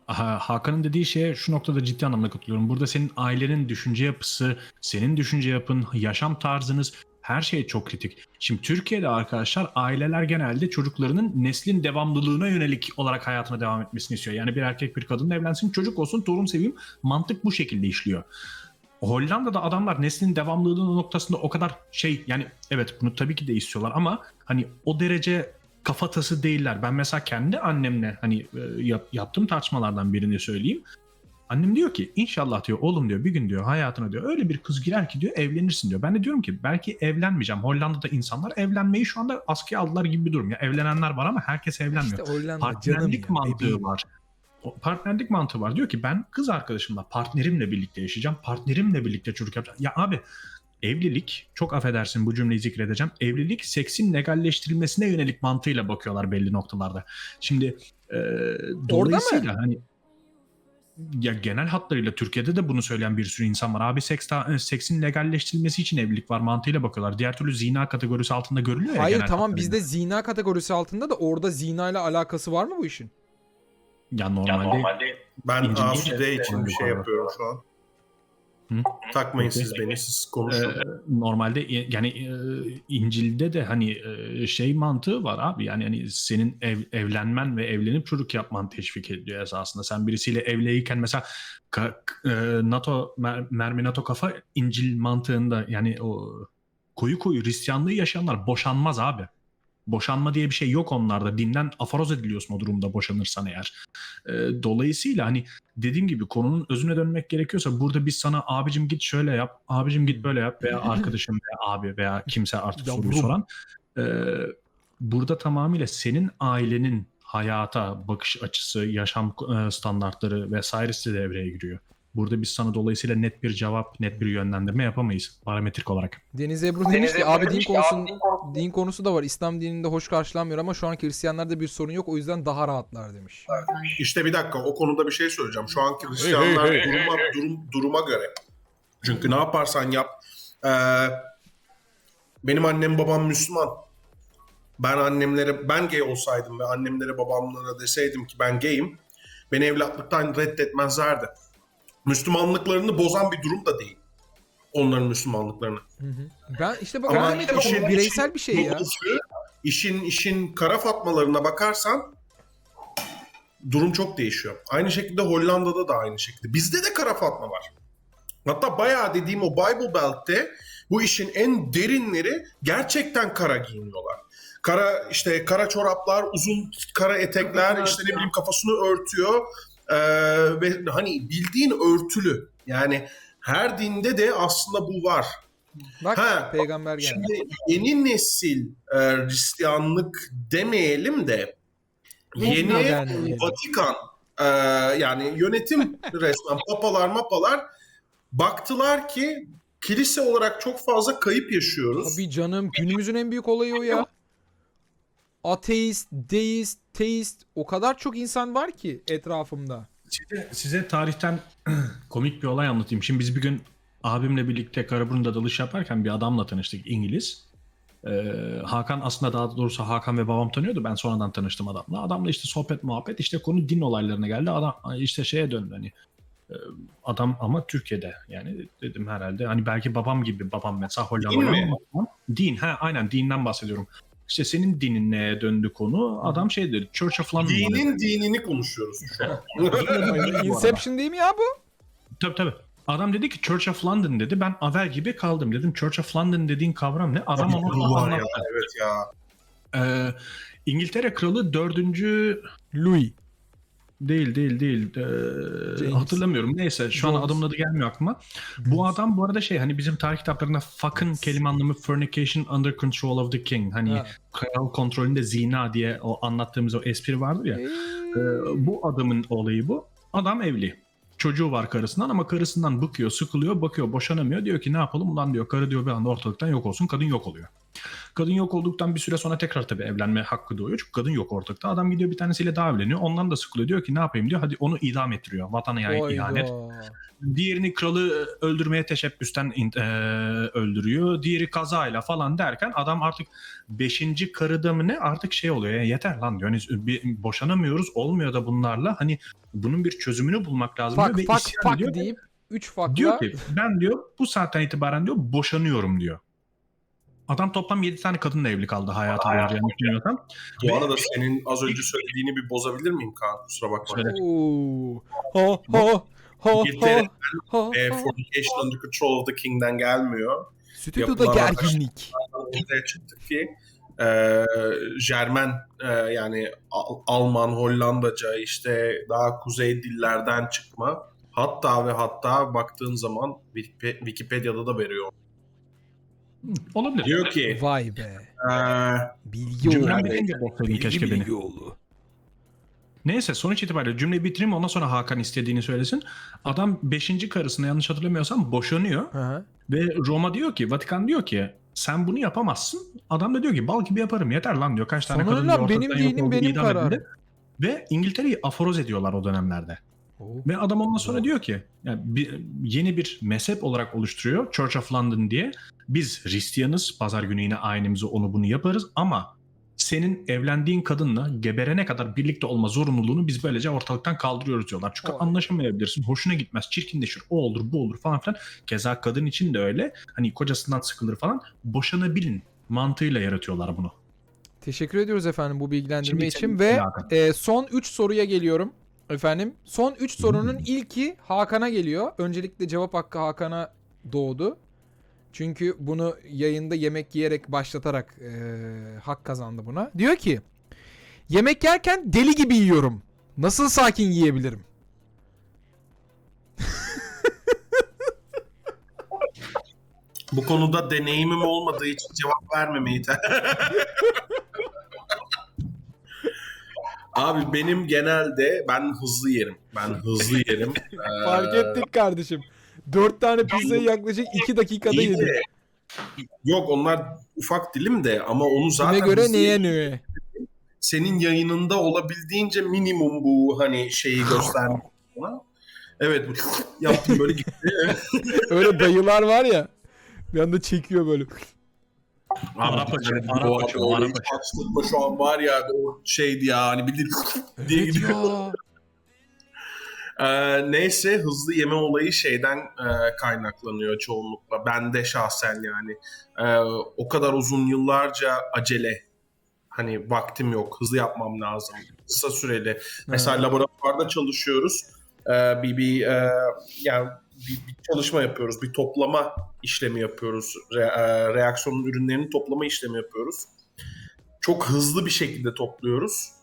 Aha, Hakan'ın dediği şeye şu noktada ciddi anlamda katılıyorum. Burada senin ailenin düşünce yapısı, senin düşünce yapın, yaşam tarzınız her şey çok kritik. Şimdi Türkiye'de arkadaşlar aileler genelde çocuklarının neslin devamlılığına yönelik olarak hayatına devam etmesini istiyor. Yani bir erkek bir kadınla evlensin, çocuk olsun, torun seveyim. Mantık bu şekilde işliyor. Hollanda'da adamlar neslin devamlılığı noktasında o kadar şey yani evet bunu tabii ki de istiyorlar ama hani o derece kafatası değiller. Ben mesela kendi annemle hani e, yap- yaptığım tartışmalardan birini söyleyeyim. Annem diyor ki inşallah diyor oğlum diyor bir gün diyor hayatına diyor öyle bir kız girer ki diyor evlenirsin diyor. Ben de diyorum ki belki evlenmeyeceğim. Hollanda'da insanlar evlenmeyi şu anda askıya aldılar gibi bir durum. Ya evlenenler var ama herkes evlenmiyor. İşte Hollanda canım partnerlik ya. mantığı bebeğim. var. Partnerlik mantığı var. Diyor ki ben kız arkadaşımla partnerimle birlikte yaşayacağım. Partnerimle birlikte çocuk yapacağım. Ya abi evlilik çok affedersin bu cümleyi zikredeceğim. Evlilik seksin legalleştirilmesine yönelik mantığıyla bakıyorlar belli noktalarda. Şimdi e, dolayısıyla hani ya genel hatlarıyla Türkiye'de de bunu söyleyen bir sürü insan var. Abi seks ta- seksin legalleştirilmesi için evlilik var mantığıyla bakıyorlar. Diğer türlü zina kategorisi altında görülüyor ya Hayır tamam hatlarıyla. bizde zina kategorisi altında da orada zina ile alakası var mı bu işin? Ya normalde Ben İnci AFD değil. için bir şey yapıyorum şu an. Hı? Takmayın Okey. siz beni, siz konuşun. Ee, normalde yani e, İncil'de de hani e, şey mantığı var abi yani hani senin ev, evlenmen ve evlenip çocuk yapman teşvik ediliyor esasında. Sen birisiyle evliyken mesela ka- e, NATO mer, mermi NATO kafa İncil mantığında yani o koyu koyu Hristiyanlığı yaşayanlar boşanmaz abi. Boşanma diye bir şey yok onlarda. Dinden aforoz ediliyorsun o durumda boşanırsan eğer. E, dolayısıyla hani dediğim gibi konunun özüne dönmek gerekiyorsa burada biz sana abicim git şöyle yap, abicim git böyle yap veya arkadaşım veya abi veya kimse artık soruyu soran. e, burada tamamıyla senin ailenin hayata bakış açısı, yaşam e, standartları vesairesi de devreye giriyor. Burada biz sana dolayısıyla net bir cevap, net bir yönlendirme yapamayız parametrik olarak. Deniz Ebru demiş ki abi din konusu din konusu da var. İslam dininde hoş karşılanmıyor ama şu anki Hristiyanlarda bir sorun yok. O yüzden daha rahatlar demiş. İşte bir dakika o konuda bir şey söyleyeceğim. Şu anki Hristiyanlar hey, hey, duruma, durum, duruma göre. Çünkü ne yaparsan yap. Ee, benim annem babam Müslüman. Ben annemlere ben gay olsaydım ve annemlere babamlara deseydim ki ben gayim beni evlatlıktan reddetmezlerdi. Müslümanlıklarını bozan bir durum da değil. Onların Müslümanlıklarını. Ben işte bak Ama bak, işin- bireysel bir şey ya. İşin işin kara fatmalarına bakarsan durum çok değişiyor. Aynı şekilde Hollanda'da da aynı şekilde. Bizde de kara fatma var. Hatta bayağı dediğim o Bible Belt'te bu işin en derinleri gerçekten kara giyiniyorlar. Kara işte kara çoraplar, uzun kara etekler, işte ne bileyim kafasını örtüyor. Ee, ve hani bildiğin örtülü. Yani her dinde de aslında bu var. Bak Ha, peygamber geldi. Şimdi yeni nesil e, Hristiyanlık demeyelim de yeni. Vatikan e, yani yönetim resmen papalar mapalar baktılar ki kilise olarak çok fazla kayıp yaşıyoruz. Tabii canım günümüzün en büyük olayı o ya. Ateist, deist, teist o kadar çok insan var ki etrafımda. Size, size tarihten komik bir olay anlatayım. Şimdi biz bir gün abimle birlikte Karaburun'da dalış yaparken bir adamla tanıştık İngiliz. Ee, Hakan aslında daha doğrusu Hakan ve babam tanıyordu. Ben sonradan tanıştım adamla. Adamla işte sohbet muhabbet işte konu din olaylarına geldi. Adam işte şeye döndü hani e, adam ama Türkiye'de yani dedim herhalde hani belki babam gibi babam mesela Din mi? ama din ha aynen dinden bahsediyorum. İşte senin dinin neye döndü konu? Adam şey dedi Church of London. dedi. Dinin dinini konuşuyoruz şu an. Inception değil mi ya bu? Tabii tabii. Adam dedi ki Church of London dedi. Ben avel gibi kaldım. Dedim Church of London dediğin kavram ne? Adam Tabii, onu var ya, evet ya. Ee, İngiltere kralı dördüncü Louis. Değil değil değil. Ee, James. hatırlamıyorum. Neyse şu an adamın adı gelmiyor aklıma. Bu adam bu arada şey hani bizim tarih kitaplarında fuck'ın kelime anlamı fornication under control of the king. Hani Ha. kral kontrolünde zina diye o anlattığımız o espri vardır ya. Ee, bu adamın olayı bu. Adam evli. Çocuğu var karısından ama karısından bıkıyor, sıkılıyor, bakıyor, boşanamıyor. Diyor ki ne yapalım? Ulan diyor karı diyor bir anda ortalıktan yok olsun. Kadın yok oluyor. Kadın yok olduktan bir süre sonra tekrar tabii evlenme hakkı doğuyor. Çünkü kadın yok ortalıkta. Adam gidiyor bir tanesiyle daha evleniyor. Ondan da sıkılıyor. Diyor ki ne yapayım diyor. Hadi onu idam ettiriyor. Vatana yani Hayda. ihanet. Diğerini kralı öldürmeye teşebbüsten eee, öldürüyor. Diğeri kazayla falan derken adam artık beşinci karıda mı ne artık şey oluyor. Ya yeter lan diyor. Hani bir, boşanamıyoruz olmuyor da bunlarla. Hani bunun bir çözümünü bulmak lazım Fuck diyor. fuck isyan fuck ediyor. deyip 3 fuck'la Diyor ki ben diyor bu saatten itibaren diyor boşanıyorum diyor. Adam toplam 7 tane kadınla evli kaldı hayatı boyunca yanlış bilmiyorsam. Bu arada senin az önce söylediğini bir bozabilir miyim Kaan? Kusura bakma. Söyle. Oo. Ha ha ha İngiltere ha. Ha, e, ha. fornication under control of the king'den gelmiyor. Stüdyoda yapılan gerginlik. ortaya çıktı ki e, Jermen e, yani Al- Alman, Hollandaca işte daha kuzey dillerden çıkma Hatta ve hatta baktığın zaman Wikip- Wikipedia'da da veriyor. Olabilir. Diyor ki Vay be. eee, Bilgi Cümlem oğlu. bitince boksaydın keşke beni. oğlu. Neyse sonuç itibariyle cümleyi bitireyim ondan sonra Hakan istediğini söylesin. Adam 5. karısına yanlış hatırlamıyorsam boşanıyor. Hı hı. Ve Roma diyor ki, Vatikan diyor ki sen bunu yapamazsın. Adam da diyor ki bal gibi yaparım yeter lan diyor. Kaç tane Sana kadın ne lan? diyor, Benim yok dinim, benim idam kararım. edildi. Ve İngiltere'yi aforoz ediyorlar o dönemlerde. Oo. Ve adam ondan sonra diyor ki yani bir, yeni bir mezhep olarak oluşturuyor Church of London diye. Biz Hristiyanız pazar günü yine ayinimizi onu bunu yaparız ama senin evlendiğin kadınla geberene kadar birlikte olma zorunluluğunu biz böylece ortalıktan kaldırıyoruz diyorlar. Çünkü Vay. anlaşamayabilirsin, hoşuna gitmez, çirkinleşir, o olur, bu olur falan filan. Keza kadın için de öyle. Hani kocasından sıkılır falan. Boşanabilin mantığıyla yaratıyorlar bunu. Teşekkür ediyoruz efendim bu bilgilendirme Şimdi için ve e, son 3 soruya geliyorum efendim. Son 3 sorunun ilki Hakan'a geliyor. Öncelikle cevap hakkı Hakan'a doğdu. Çünkü bunu yayında yemek yiyerek başlatarak e, hak kazandı buna. Diyor ki yemek yerken deli gibi yiyorum. Nasıl sakin yiyebilirim? bu konuda deneyimim olmadığı için cevap vermemeyi Abi benim genelde ben hızlı yerim. Ben hızlı yerim. Fark ettik kardeşim. 4 tane pizzayı yaklaşık 2 dakikada iyi de- Yok onlar ufak dilim de ama onu Kime zaten göre hızlı neye neye? senin yayınında olabildiğince minimum bu hani şeyi göstermek. Evet yaptım böyle gitti. Öyle dayılar var ya. Bir anda çekiyor böyle. Arap açı, Arap bu açı, Arap şu an var ya o şeydi ya hani bildiğin diye gidiyor. ya. Ee, neyse hızlı yeme olayı şeyden e, kaynaklanıyor çoğunlukla. Bende şahsen yani. Ee, o kadar uzun yıllarca acele. Hani vaktim yok. Hızlı yapmam lazım. Kısa süreli. Mesela laboratuvarda çalışıyoruz. Ee, bir bir e, yani bir, bir çalışma yapıyoruz. Bir toplama işlemi yapıyoruz. Re- e, reaksiyonun ürünlerinin toplama işlemi yapıyoruz. Çok hızlı bir şekilde topluyoruz.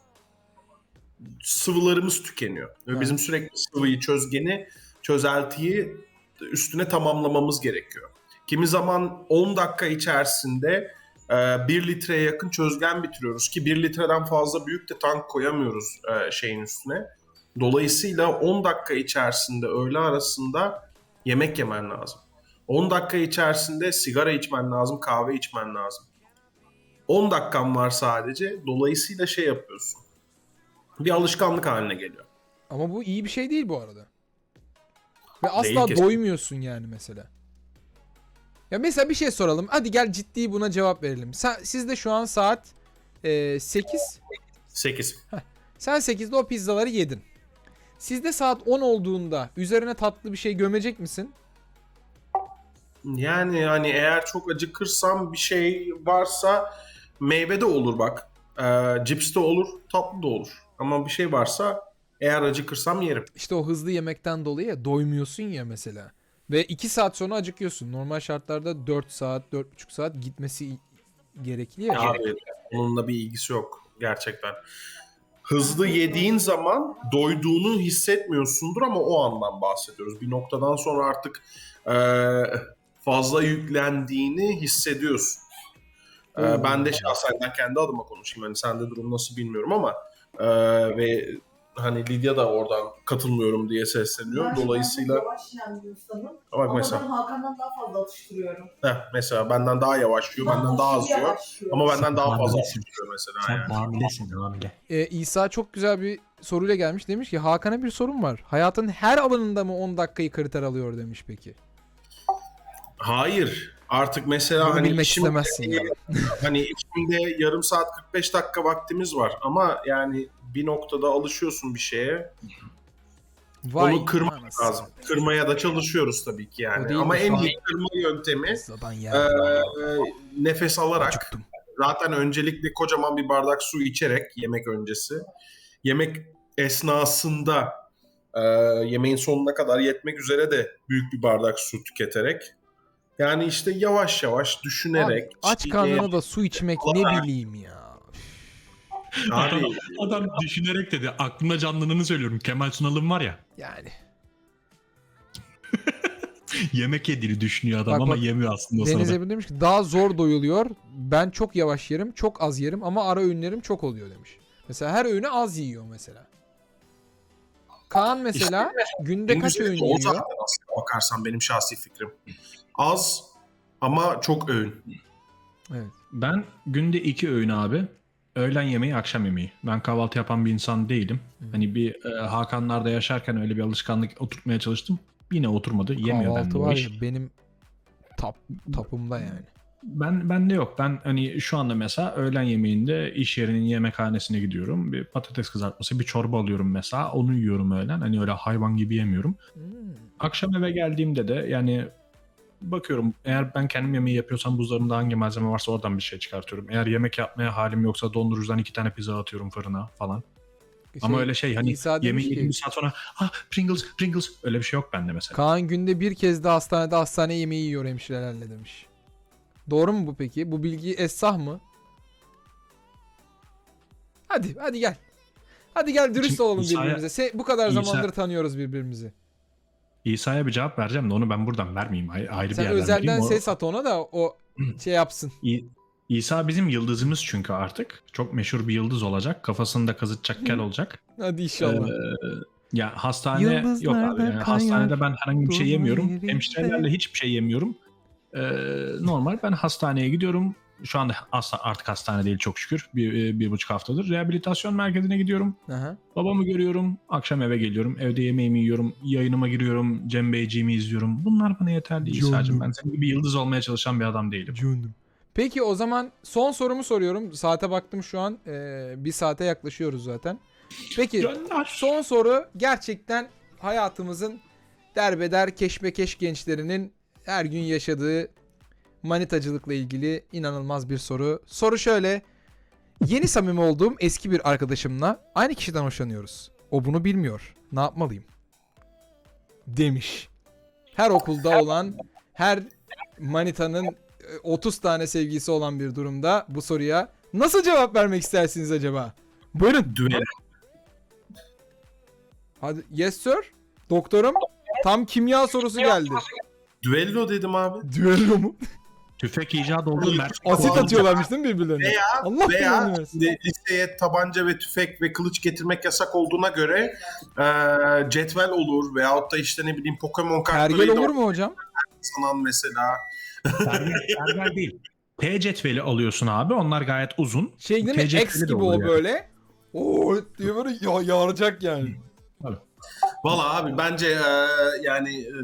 Sıvılarımız tükeniyor. Ve Evet. bizim sürekli sıvıyı, çözgeni, çözeltiyi üstüne tamamlamamız gerekiyor. Kimi zaman 10 dakika içerisinde 1 litreye yakın çözgen bitiriyoruz ki 1 litreden fazla büyük de tank koyamıyoruz e, şeyin üstüne. Dolayısıyla 10 dakika içerisinde öğle arasında yemek yemen lazım. 10 dakika içerisinde sigara içmen lazım, kahve içmen lazım. 10 dakikan var sadece. Dolayısıyla şey yapıyorsun. Bir alışkanlık haline geliyor. Ama bu iyi bir şey değil bu arada. Ve asla kesin. doymuyorsun yani mesela. Ya mesela bir şey soralım. Hadi gel ciddi buna cevap verelim. Sen, sizde şu an saat e, 8. 8. Sen 8'de o pizzaları yedin. Sizde saat 10 olduğunda üzerine tatlı bir şey gömecek misin? Yani hani eğer çok acıkırsam bir şey varsa meyve de olur bak. Ee, cips de olur, tatlı da olur. Ama bir şey varsa eğer acıkırsam yerim. İşte o hızlı yemekten dolayı ya doymuyorsun ya mesela. Ve 2 saat sonra acıkıyorsun. Normal şartlarda 4 saat, 4,5 saat gitmesi gerekli ya. Abi onunla bir ilgisi yok gerçekten. Hızlı yediğin zaman doyduğunu hissetmiyorsundur ama o andan bahsediyoruz. Bir noktadan sonra artık eee, fazla yüklendiğini hissediyorsun. Oo. ben de şahsen ben kendi adıma konuşayım. Hani sende durum nasıl bilmiyorum ama eee, ve hani Lidya da oradan katılmıyorum diye sesleniyor. Ben Dolayısıyla yavaş bir insanım. bak Ama mesela ben Hakan'dan daha fazla atıştırıyorum. heh, mesela benden daha yavaş yiyor, benden daha az yiyor. Ama benden daha fazla yiyor mesela. Sen yani. hamilesin hamile. Ee, İsa çok güzel bir soruyla gelmiş. Demiş ki Hakan'a bir sorun var. Hayatın her alanında mı 10 dakikayı kriter alıyor demiş peki. Hayır. Artık mesela Bunu hani bilmek işim- istemezsin ya. hani içimde yarım saat 45 dakika vaktimiz var ama yani bir noktada alışıyorsun bir şeye. Vay Onu kırmak anasını. lazım. Kırmaya da çalışıyoruz tabii ki yani. Ama en iyi kırma yöntemi e, nefes alarak Acıktım. zaten öncelikle kocaman bir bardak su içerek yemek öncesi. Yemek esnasında e, yemeğin sonuna kadar yetmek üzere de büyük bir bardak su tüketerek yani işte yavaş yavaş düşünerek Abi, aç karnına da su içmek ne bileyim ya. Abi, Adam düşünerek dedi. Aklımda canlananı söylüyorum. Kemal Sunal'ın var ya. Yani. Yemek yediğini düşünüyor adam Bak, ama bak. yemiyor aslında Deniz. Ebru demiş ki daha zor doyuluyor. Ben çok yavaş yerim, çok az yerim ama ara öğünlerim çok oluyor demiş. Mesela her öğünü az yiyor mesela. Kaan mesela günde kaç öğün yiyor? bakarsan benim şahsi fikrim. Az ama çok öğün. Evet. Ben günde iki öğün abi. Öğlen yemeği, akşam yemeği. Ben kahvaltı yapan bir insan değilim. Hani bir e, Hakanlar'da yaşarken öyle bir alışkanlık oturtmaya çalıştım. Yine oturmadı. Yemiyor Kahvaltı var iş. ya benim tap tapımda yani. Ben bende yok. Ben hani şu anda mesela öğlen yemeğinde iş yerinin yemekhanesine gidiyorum. Bir patates kızartması, bir çorba alıyorum mesela. Onu yiyorum öğlen. Hani öyle hayvan gibi yemiyorum. Hmm. Akşam eve geldiğimde de yani bakıyorum eğer ben kendim yemeği yapıyorsam buzdolabında hangi malzeme varsa oradan bir şey çıkartıyorum. Eğer yemek yapmaya halim yoksa dondurucudan iki tane pizza atıyorum fırına falan. Ama Şey, öyle şey hani İsa yemeği ki- yediğim bir saat sonra ah Pringles Pringles öyle bir şey yok bende mesela. Kaan günde bir kez de hastanede hastane yemeği yiyor hemşirelerle demiş. Doğru mu bu peki? Bu bilgi esah mı? Hadi hadi gel. Hadi gel dürüst Şimdi olalım İsa'ya- birbirimize. Se- bu kadar İsa- zamandır tanıyoruz birbirimizi. İsa'ya bir cevap vereceğim de onu ben buradan vermeyeyim. Ay- Ayrı Sen bir yerden özelden vereyim. O- ses at ona da o şey yapsın. İ- İsa bizim yıldızımız çünkü artık. Çok meşhur bir yıldız olacak. Kafasında kazıtacak kel olacak. Hadi inşallah. Ee, ya hastane Yıldızlar yok abi. Yani hastanede ben herhangi bir şey yemiyorum. yerinde. Hemşirelerle hiçbir şey yemiyorum. Ee, normal ben hastaneye gidiyorum. Şu anda asla artık hastane değil çok şükür. Bir, bir buçuk haftadır. Rehabilitasyon merkezine gidiyorum. Aha. Babamı görüyorum. Akşam eve geliyorum. Evde yemeğimi yiyorum. Yayınıma giriyorum. Cem Beyciğimi izliyorum. Bunlar bana yeterli İsa'cığım. Ben senin gibi yıldız olmaya çalışan bir adam değilim. Canım. Peki o zaman son sorumu soruyorum. Saate baktım şu an. Ee, bir saate yaklaşıyoruz zaten. Peki Gönder. son soru gerçekten hayatımızın derbeder keşmekeş gençlerinin her gün yaşadığı manitacılıkla ilgili inanılmaz bir soru. Soru şöyle. Yeni samimi olduğum eski bir arkadaşımla aynı kişiden hoşlanıyoruz. O bunu bilmiyor. Ne yapmalıyım? Demiş. Her okulda olan, her manitanın e, 30 tane sevgilisi olan bir durumda bu soruya nasıl cevap vermek istersiniz acaba? Buyurun. Düel. Hadi yes sir. Doktorum. Tam kimya sorusu geldi. Düello dedim abi. Düello mu? Tüfek icat oldu. Mert. Asit Kullanacak. atıyorlarmış değil mi birbirlerine? Veya Allah veya şimdi liseye tabanca ve tüfek ve kılıç getirmek yasak olduğuna göre e, cetvel olur veyahut da işte ne bileyim Pokemon Pergel kartlarıyla olur mu hocam? sanan mesela. Perver değil. T cetveli alıyorsun abi. Onlar gayet uzun. Şey değil mi? X gibi o böyle. Oo diye böyle ya, yağaracak yani. Valla abi bence e, yani e,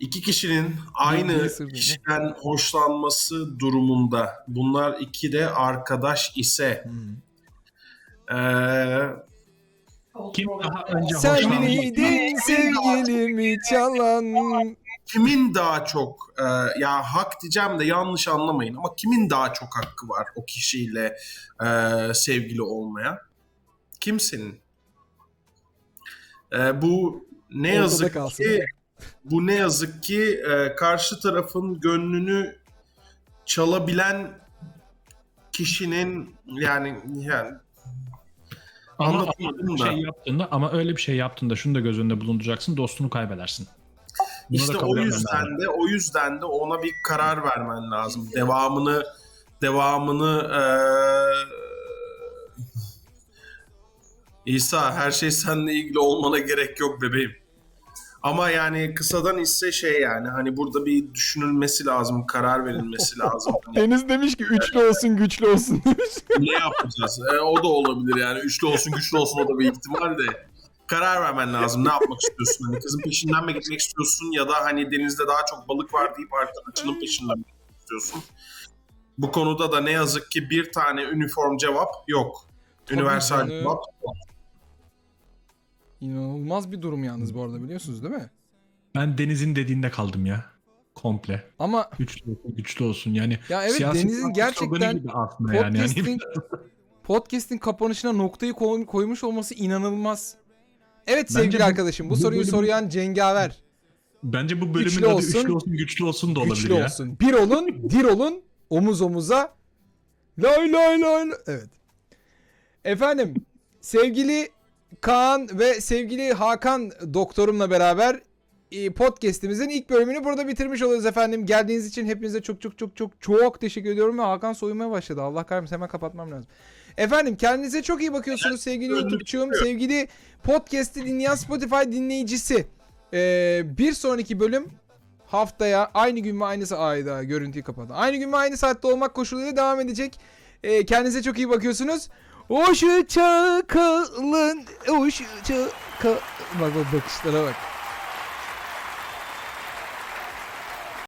iki kişinin aynı kişiden hoşlanması durumunda bunlar iki de arkadaş ise Hmm. e, Kim daha önce Sen sevgilimi çalan? kimin daha çok e, ya hak diyeceğim de yanlış anlamayın ama kimin daha çok hakkı var o kişiyle e, sevgili olmaya? Kimsenin? E, bu ne Ortada yazık kalsın. ki bu ne yazık ki e, karşı tarafın gönlünü çalabilen kişinin yani yani Ama, Anlatamadım ama da. şey yaptığında ama öyle bir şey yaptığında şunu da göz önünde bulunduracaksın. Dostunu kaybedersin. Bunu İşte o yüzden lazım. de o yüzden de ona bir karar vermen lazım. Devamını devamını eee İsa her şey seninle ilgili olmana gerek yok bebeğim. Ama yani kısadan ise şey yani hani burada bir düşünülmesi lazım, karar verilmesi lazım. Hani Deniz demiş ki üçlü olsun güçlü olsun demiş. ne yapacağız? E, o da olabilir yani. Üçlü olsun, güçlü olsun o da bir ihtimal de. Karar vermen lazım. Ne yapmak istiyorsun? Hani kızın peşinden mi gitmek istiyorsun ya da hani denizde daha çok balık var deyip arkadaşının peşinden mi gitmek istiyorsun? Bu konuda da ne yazık ki bir tane üniform cevap yok. Tabii Üniversal canım. cevap yok. İnanılmaz bir durum yalnız bu arada biliyorsunuz değil mi? Ben Deniz'in dediğinde kaldım ya. Komple. Ama Güçlü olsun, güçlü olsun. Yani ya evet Deniz'in gerçekten aslında yani. Yani podcast'in kapanışına noktayı koy- koymuş olması inanılmaz. Evet Bence sevgili bu- arkadaşım bu, bu soruyu bölüm- soruyan Cengaver. bence bu bölümün Güçlü adı olsun, üçlü olsun, güçlü olsun da olabilir Güçlü ya. olsun. Bir olun, dir olun, omuz omuza. Lay lay. lay. Evet. Efendim, sevgili Kaan ve sevgili Hakan doktorumla beraber e, podcast'imizin ilk bölümünü burada bitirmiş oluyoruz efendim. Geldiğiniz için hepinize çok çok çok çok çok teşekkür ediyorum ve Hakan soyunmaya başladı. Allah kahretsin hemen kapatmam lazım. Efendim kendinize çok iyi bakıyorsunuz sevgili YouTube'çuğum, sevgili podcast'i dinleyen Spotify dinleyicisi. Ee, bir sonraki bölüm haftaya aynı gün mü aynı ayda görüntüyü kapadı. Aynı gün mü aynı saatte olmak koşuluyla devam edecek. Ee, kendinize çok iyi bakıyorsunuz. Hoşça kalın. Hoşça kalın. Bak bak bakışlara bak.